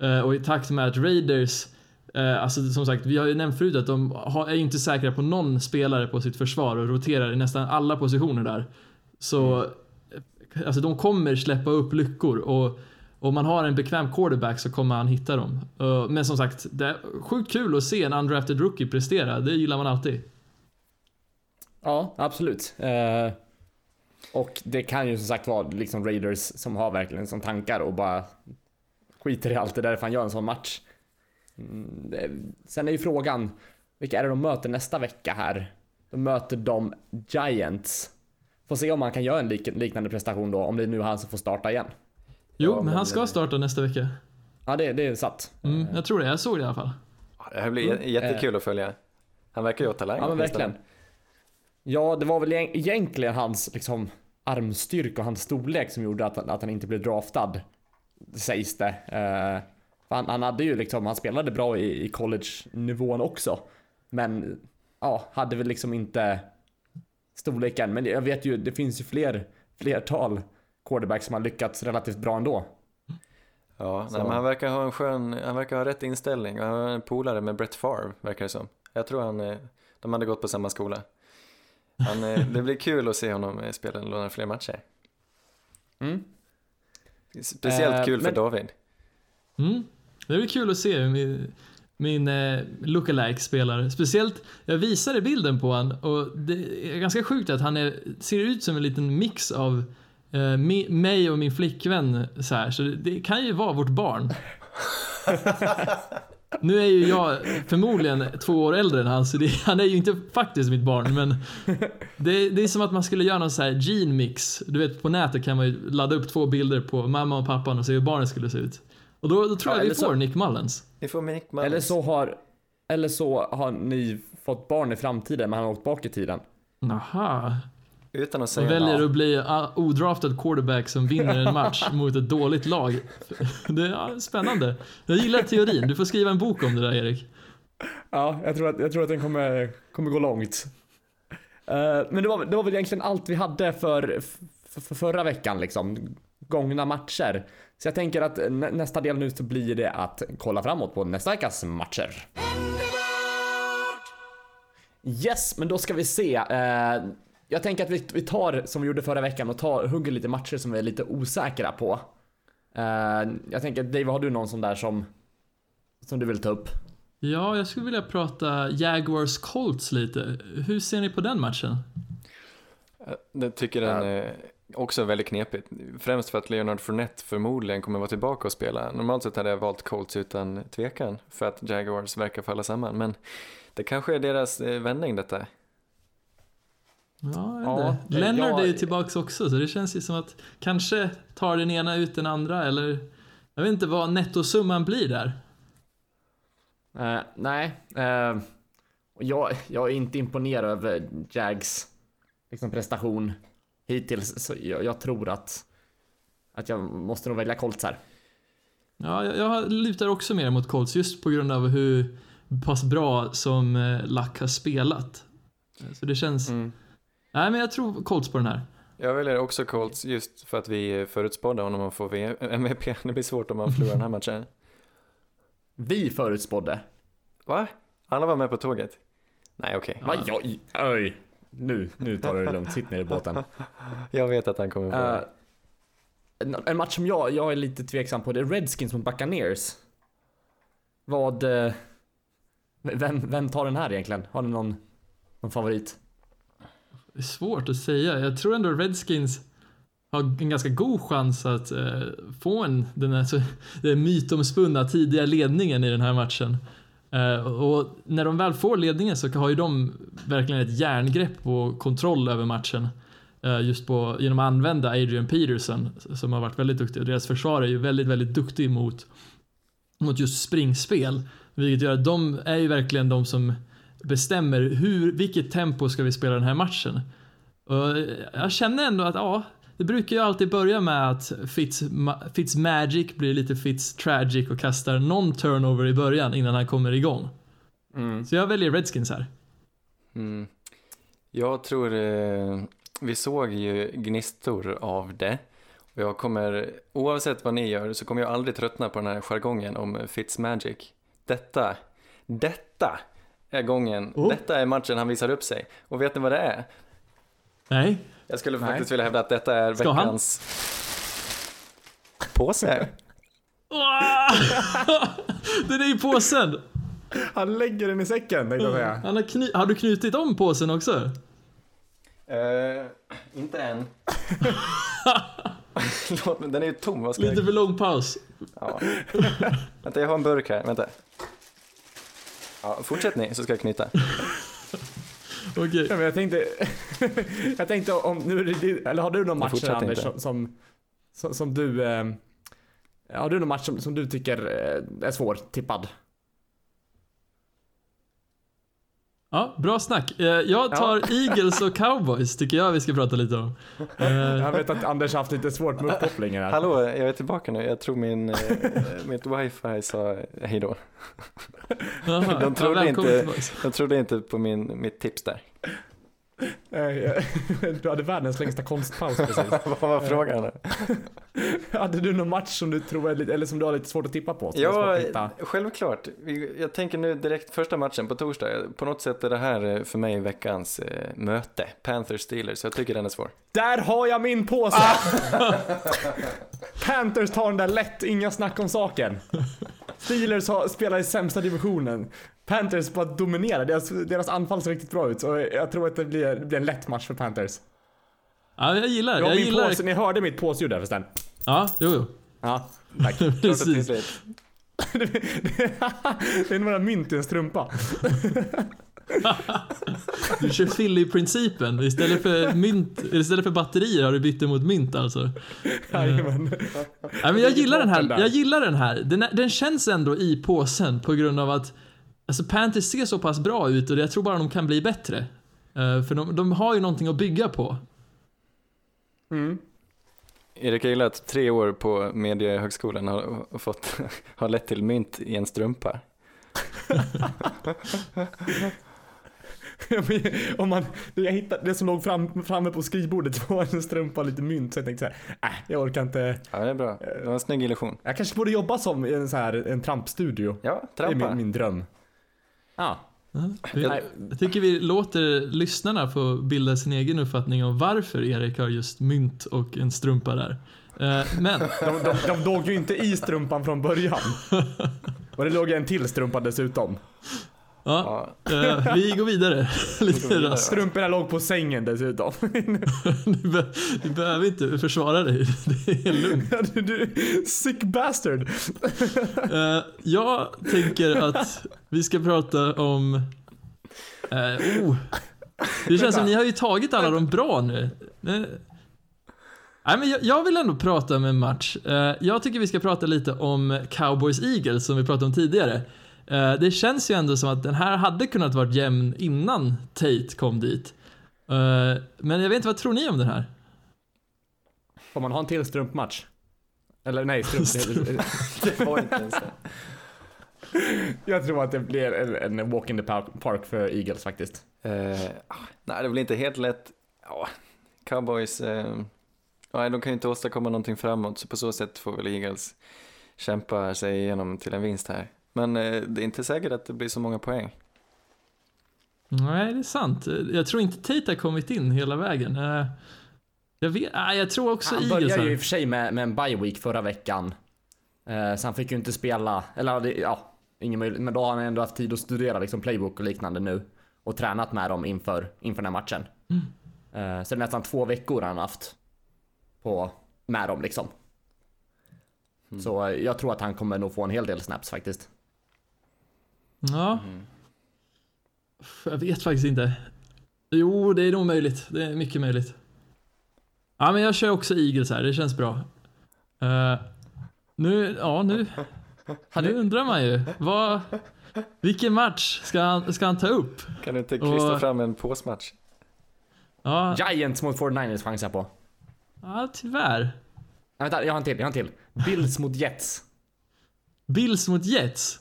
Eh, och i takt med att Raiders eh, alltså som sagt, vi har ju nämnt förut att de är inte säkra på någon spelare på sitt försvar och roterar i nästan alla positioner där. Så alltså de kommer släppa upp lyckor och om man har en bekväm quarterback så kommer han hitta dem. Men som sagt, det är sjukt kul att se en undrafted rookie prestera. Det gillar man alltid. Ja, absolut. Eh, och det kan ju som sagt vara liksom Raiders som har verkligen som tankar och bara skiter i allt det där för han gör en sån match. Mm, det, sen är ju frågan, vilka är det de möter nästa vecka här? De möter de Giants. Får se om han kan göra en lik, liknande prestation då, om det är nu han som får starta igen. Jo, Ja, men han ska det- starta nästa vecka. Ja, det, det är satt. Mm, jag tror det, jag såg det i alla fall. Det här blir j- jättekul att följa. Han verkar ju ha talang. Ja men verkligen. Ja, det var väl egent- egentligen hans liksom armstyrka och hans storlek som gjorde att, att han inte blev draftad. Sägs det. För han, han hade ju liksom, han spelade bra i, i college-nivån också. Men ja, hade väl liksom inte storleken. Men jag vet ju, det finns ju fler, flertal quarterbacks som har lyckats relativt bra ändå. Ja, nej, men han verkar ha en skön, han verkar ha rätt inställning. Han har en polare med Brett Favre, verkar det som. Jag tror han, eh, de hade gått på samma skola. Han, eh, det blir kul att se honom eh, spela några fler matcher. Mm. Speciellt Eh, kul för men- David. Mm. Det blir kul att se hur min, min eh, lookalike spelar. Speciellt, jag visade bilden på han och det är ganska sjukt att han är, ser ut som en liten mix av eh, mi, mig och min flickvän så här. Så det, det kan ju vara vårt barn. Nu är ju jag förmodligen två år äldre än han, så det, han är ju inte faktiskt mitt barn, men det, det är som att man skulle göra någon så här gene mix. Du vet, på nätet kan man ju ladda upp två bilder på mamma och pappan och se hur barnet skulle se ut. Och då, då tror Ja, jag vi så- får Nick Mullens. Vi får Mick Mullins. Eller så har, eller så har ni fått barn i framtiden men han har åkt bak i tiden. Aha. Utan att säga väljer att bli ah, odraftad quarterback som vinner en match mot ett dåligt lag. Det är spännande. Jag gillar teorin. Du får skriva en bok om det där, Erik. Ja, jag tror att, jag tror att den kommer, kommer gå långt. Eh, men det var, det var väl egentligen allt vi hade för, för, för förra veckan liksom. Gångna matcher. Så jag tänker att nä, nästa del nu så blir det att kolla framåt på nästa veckas matcher. Yes, men då ska vi se. Eh, jag tänker att vi, vi tar som vi gjorde förra veckan och tar, hugger lite matcher som vi är lite osäkra på. Eh, jag tänker, Dave, har du någon sån där som, som du vill ta upp? Ja, jag skulle vilja prata Jaguars Colts lite. Hur ser ni på den matchen? Jag tycker den är också väldigt knepigt. Främst för att Leonard Fournette förmodligen kommer vara tillbaka och spela. Normalt sett hade jag valt Colts utan tvekan för att Jaguars verkar falla samman. Men det kanske är deras eh, vändning detta. Ja, Ja, inte. Leonard jag- är ju tillbaks också, så det känns ju som att kanske tar den ena ut den andra, eller jag vet inte vad nettosumman blir där. Eh, nej, eh, och jag, jag är inte imponerad över Jags liksom, prestation hittills. Så jag, jag tror att, att jag måste nog välja Colts här. Ja, jag, jag lutar också mer mot Colts just på grund av hur pass bra som eh, Luck har spelat. Eh, Så det känns... Mm. Nej, men jag tror Colts på den här. Jag väljer också Colts just för att vi förutspådde honom att få V- MVP. Det blir svårt om man förlorar den här matchen. Vi förutspådde. Va? Alla var med på tåget? Nej, okej. Va? Jag, oj. Nu, nu tar du det lugnt. Sitt ner i båten. Jag vet att han kommer få Eh, en, en match som jag, jag är lite tveksam på det är Redskins mot Buccaneers. Vad... eh, Vem, vem tar den här egentligen? Har ni någon, någon favorit? Det är svårt att säga. Jag tror ändå Redskins har en ganska god chans att eh, få en, den, här, så, den mytomspunna tidiga ledningen i den här matchen. Eh, och när de väl får ledningen så har ju de verkligen ett järngrepp och kontroll över matchen. Eh, just på, genom att använda Adrian Peterson som har varit väldigt duktig. Och deras försvar är ju väldigt, väldigt duktig mot, mot just springspel. Vilket gör att de är ju verkligen de som bestämmer hur, vilket tempo ska vi spela den här matchen. Och jag känner ändå att ja, det brukar ju alltid börja med att Fitz, Fitz Magic blir lite Fitz Tragic och kastar någon turnover i början innan han kommer igång. Mm. Så jag väljer Redskins här. Mm. Jag tror, eh, vi såg ju gnistor av det. Och jag kommer, oavsett vad ni gör, så kommer jag aldrig tröttna på den här jargongen om Fitzmagic. Detta, detta är gången, Oh. detta är matchen han visar upp sig. Och vet ni vad det är? Nej, Jag skulle Nej. faktiskt vilja hävda att detta är Ska han? veckans påse. den är i påsen! Han lägger den i säcken tänkte jag säga. Han har, kny- har du knutit om påsen också? Eh, inte än. Låt mig- Den är ju tom, vad ska Lite jag... för lång paus. Ja. Vänta, jag har en burk här, vänta. Ja, fortsätt ni så ska jag knyta. Okej. Ja, men jag tänkte, jag tänkte om, nu är det, din- eller har du någon Jag match fortsätter Anders inte. som, som, som, som du, eh, har du någon match som, som du tycker eh, är svårtippad? Ja, bra snack. Eh, Jag tar Eagles och Cowboys, tycker jag vi ska prata lite om. Eh, Jag vet att Anders har haft lite svårt med uppkopplingen här. Hallå, jag är tillbaka nu. Jag tror min, eh, mitt wifi sa hej då. Jaha, De trodde ja, inte-. Jag trodde inte på min, mitt tips där. Eh, Du hade världens längsta konstpaus precis. Vad var frågan? Hade du någon match som du tror är lite, eller som du har lite svårt att tippa på? Ja, självklart. Jag tänker nu direkt första matchen på torsdag. På något sätt är det här eh, för mig veckans eh, möte. Panthers-Steelers, så jag tycker den är svår. Där har jag min påse! Panthers tar den där lätt, inga snack om saken. Steelers har, spelar i sämsta divisionen. Panthers bara dominerar, deras, deras anfall ser riktigt bra ut. Så jag tror att det blir, det blir en lätt match för Panthers. Ja, jag gillar, Jag har jag min gillar. påse, ni hörde mitt påsljud där förresten. Ja, jo, jo. Ja, tack. Precis. tydligt. det är några mynt i en strumpa. Du kör Philly-principen. Istället för mynt, istället för batterier har du bytt det mot mynt alltså. Jajamän. Nej, men jag gillar den här. Jag gillar den här. Den, den känns ändå i påsen på grund av att alltså Panthers ser så pass bra ut och jag tror bara de kan bli bättre. Eh, för de, de har ju någonting att bygga på. Mm. Erik, jag gillar att tre år på Mediehögskolan har, fått, har lett till mynt i en strumpa. Om man, det, jag hittade, det som låg fram, framme på skrivbordet var en strumpa och lite mynt så jag tänkte såhär, äh, jag orkar inte. Ja, det är bra. Det var en snygg illusion. Jag kanske borde jobba som en, så här, en trampstudio. Ja, Det är trampa. min, min dröm. Ja. Nej. jag tycker vi låter lyssnarna få bilda sin egen uppfattning om varför Erik har just mynt och en strumpa där. Eh, Men, De, de, de låg ju inte i strumpan från början. Och det låg en till strumpa dessutom. Ja, Ja, eh, vi går vidare lite vidare. Strumporna låg på sängen dessutom. Du, be, du behöver inte försvara dig, det är lugnt. du, sick bastard. Eh, jag tänker att vi ska prata om... eh, oh. Det känns som ni har ju tagit alla de bra nu. Nej, men jag, jag vill ändå prata om en match. Jag tycker vi ska prata lite om Cowboys-Eagles som vi pratade om tidigare. Eh, det känns ju ändå som att den här hade kunnat varit jämn innan Tate kom dit. Eh, men jag vet inte, vad tror ni om den här? Får man ha en till strumpmatch? Eller nej, strump. det var inte ens det. jag tror att det blir en, en walk in the park, för Eagles faktiskt. Eh, ah, nej, det blir inte helt lätt. Ja, Cowboys, eh, nej, de kan ju inte åstadkomma någonting framåt, så på så sätt får väl Eagles kämpa sig igenom till en vinst här. Men eh, det är inte säkert att det blir så många poäng. Nej, det är sant. Jag tror inte Tate har kommit in hela vägen. Eh, Jag, vet, nej, jag tror också Han Eagles började ju i och för sig med, med en bye week förra veckan. Eh, så han fick ju inte spela, eller ja, ingen möjlighet. Men då har han ändå haft tid att studera liksom playbook och liknande nu. Och tränat med dem inför, inför den här matchen. Eh, så det är nästan två veckor han har haft på, med dem liksom. Så eh, jag tror att han kommer nog få en hel del snaps faktiskt. Ja. Jag vet faktiskt inte. Jo, det är nog möjligt. Det är mycket möjligt. Ja, men jag kör också Eagles här. Det känns bra. Eh, nu, ja, nu, nu undrar man ju. Vad, vilken match ska han, ska han ta upp? Kan du inte Och- fram en påsmatch? Ja, Giants mot 49ers chansar på. ja tyvärr. Nej, vänta, jag har en till, jag har en till. Bills mot Jets. Bills mot Jets.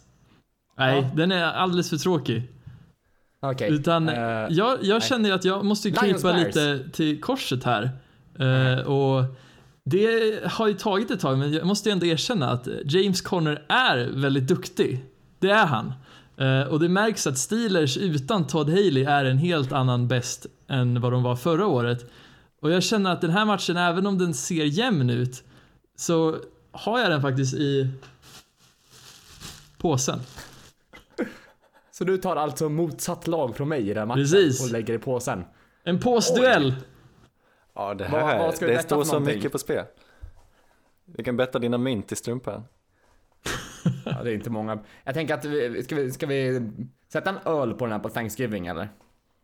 Nej, Ja. den är alldeles för tråkig. Okej. Utan eh, jag, jag känner att jag måste krypa lite till korset här. Eh, och det har ju tagit ett tag, men jag måste ändå erkänna att James Conner är väldigt duktig. Det är han. Eh, och det märks att Steelers utan Todd Haley är en helt annan bäst än vad de var förra året. Och jag känner att den här matchen, även om den ser jämn ut, så har jag den faktiskt i påsen. Så du tar alltså motsatt lag från mig i den matchen Precis. och lägger i påsen? En påsduell! Ja, det Vad- här, vad ska vi det står så mycket på spel. Du kan betta dina mynt i strumpan. Ja, det är inte många. Jag tänker att vi, ska vi, ska vi sätta en öl på den här på Thanksgiving eller?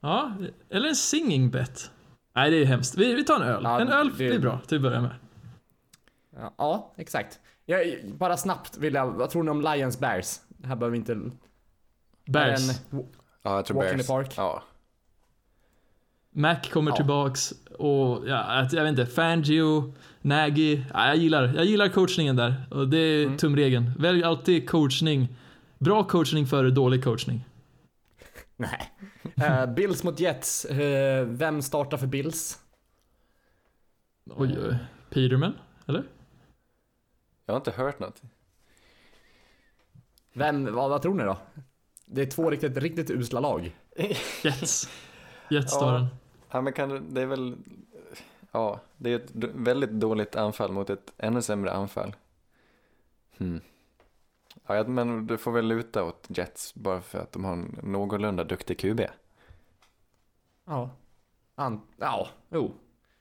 Ja, eller en singing bet. Nej, det är hemskt. Vi, vi tar en öl. Ja, en öl det- det är bra till att börja med. Ja, ja exakt. Jag, bara snabbt vill jag, vad tror ni om Lions Bears? Det här behöver vi inte... Bears. En, Ja, jag tror Walk in Bears. the park. Ja. Mac kommer Ja. tillbaks och ja, jag vet inte, Fangio, Nagy. Ja, jag, gillar, jag gillar coachningen där och det är Mm. tumregeln. Välj alltid coachning. Bra coachning före dålig coachning. Nej. Eh, Bills mot Jets. Eh, vem startar för Bills? Oj, oj. Peterman, eller? Jag har inte hört något. Vem, vad, vad tror ni då? Det är två riktigt, riktigt usla lag. Jets. Jets står den. Ja, men kan det är väl, ja, det är ett väldigt dåligt anfall mot ett ännu sämre anfall. Hmm. Ja, men du får väl luta åt Jets bara för att de har en någorlunda duktig QB. Ja. An, ja, jo.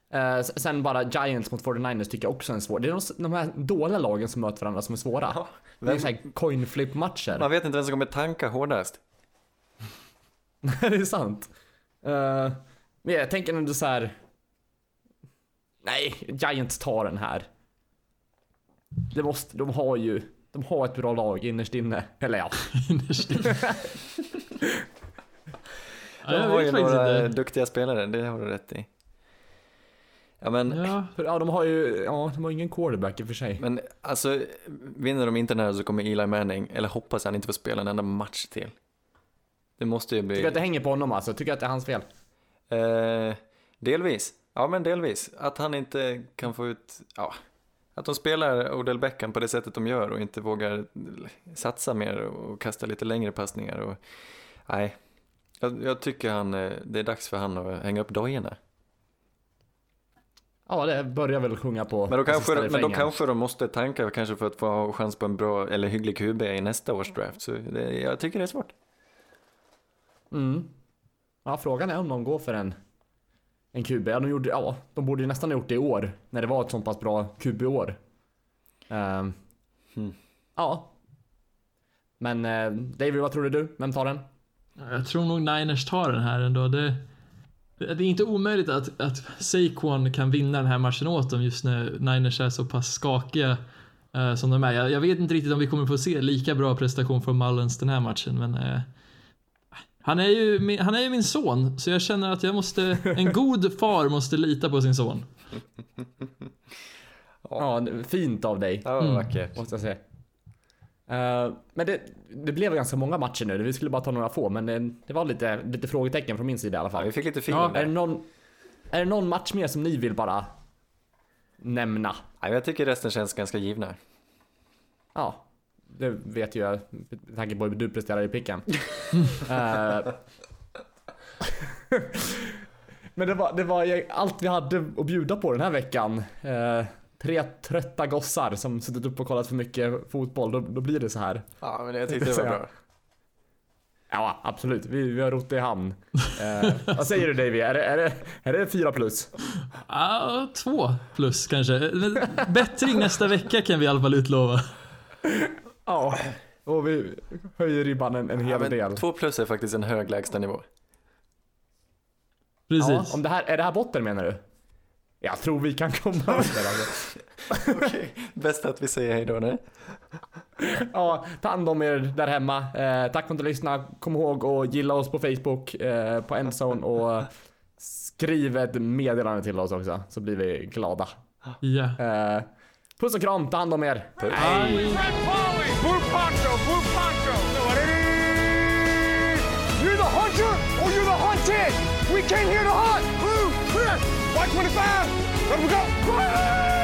Eh, sen bara Giants mot 49ers tycker jag också är en svår. Det är de, de här dåliga lagen som möter varandra som är svåra. Det är vem- så här coin flip matcher. Man vet inte vem som kommer tanka hårdast. det är sant. Eh, men jag tänker ändå så här. Nej, Giants tar den här. Det måste, de har ju, de har ett bra lag innerst inne. Eller ja. Innerst inne. De jag har ju några duktiga spelare, det har du rätt i. Ja men, Ja, För, ja, de har ju, ja, de har ingen quarterback i och för sig. men alltså, vinner de inte den här så kommer Eli Manning, eller hoppas han inte får spela en enda match till. Det måste ju bli... Tycker att det hänger på honom alltså. Tycker att det är hans fel. Eh, delvis. Ja, men delvis. Att han inte kan få ut, ja, att de spelar Odell Beckham på det sättet de gör och inte vågar satsa mer och kasta lite längre passningar. Och, nej, jag, jag tycker han, eh, det är dags för han att hänga upp dojorna. Ja, det börjar väl sjunga på Men då, kanske, men då kanske de måste tanka kanske för att få ha chans på en bra eller hygglig QB i nästa års draft. Så det, jag tycker det är svårt. Mm. Ja, frågan är om de går för en, en QB. Ja, de, gjorde, ja, de borde ju nästan ha gjort det i år, när det var ett sånt pass bra QB-år. Ehm, Hmm. Ja. Men eh, David, vad tror du? Vem tar den? jag tror nog Niners tar den här ändå. Det, det är inte omöjligt att, att Saquon kan vinna den här matchen åt dem just när Niners är så pass skakiga eh, som de är. Jag, jag vet inte riktigt om vi kommer få se lika bra prestation från Mullens den här matchen, men eh, han, är ju, min- han är ju min son, så jag känner att jag måste, en god far måste lita på sin son. Ja, fint av dig. Ja, vad vackert. Måste jag säga. Eh, men det, det blev ganska många matcher nu. Vi skulle bara ta några få, men det, det var lite, lite frågetecken från min sida i alla Ja, fall. vi fick lite feeling Ja, Är det, där. någon, är det någon match mer som ni vill bara nämna? Ja, jag tycker resten känns ganska givna. Ja, det vet ju jag med tanke på hur du presterar i picken. Eh, Men det var, det var allt vi hade att bjuda på den här veckan. Eh, tre trötta gossar som suttit upp och kollat för mycket fotboll, då, då blir det så här. Ja, men jag tyckte det var bra. Ja, absolut. Vi, vi har rott i hamn. Eh, vad säger du Davy? Är det, är, det, är det fyra plus? Ja, två plus kanske. Bättring nästa vecka kan vi i alla fall utlova. Ja. Och vi höjer ribban en, en Ja, hel men del. två plus är faktiskt en hög lägstanivå. Ja, Precis. om det här, är det här botten menar du? Jag tror vi kan komma över alltså. Bäst att vi säger hej då, nej? Ja, ta hand om er där hemma. Eh, tack för att ni lyssnade. Kom ihåg att gilla oss på Facebook, eh, på Endzone och skriv ett meddelande till oss också så blir vi glada. Ja. Eh, puss och kram, ta hand om er. Blue Poncho! You're the hunter or you're the hunted. We came here to hunt. Blue, clear. White 25. Let we go. Quiet!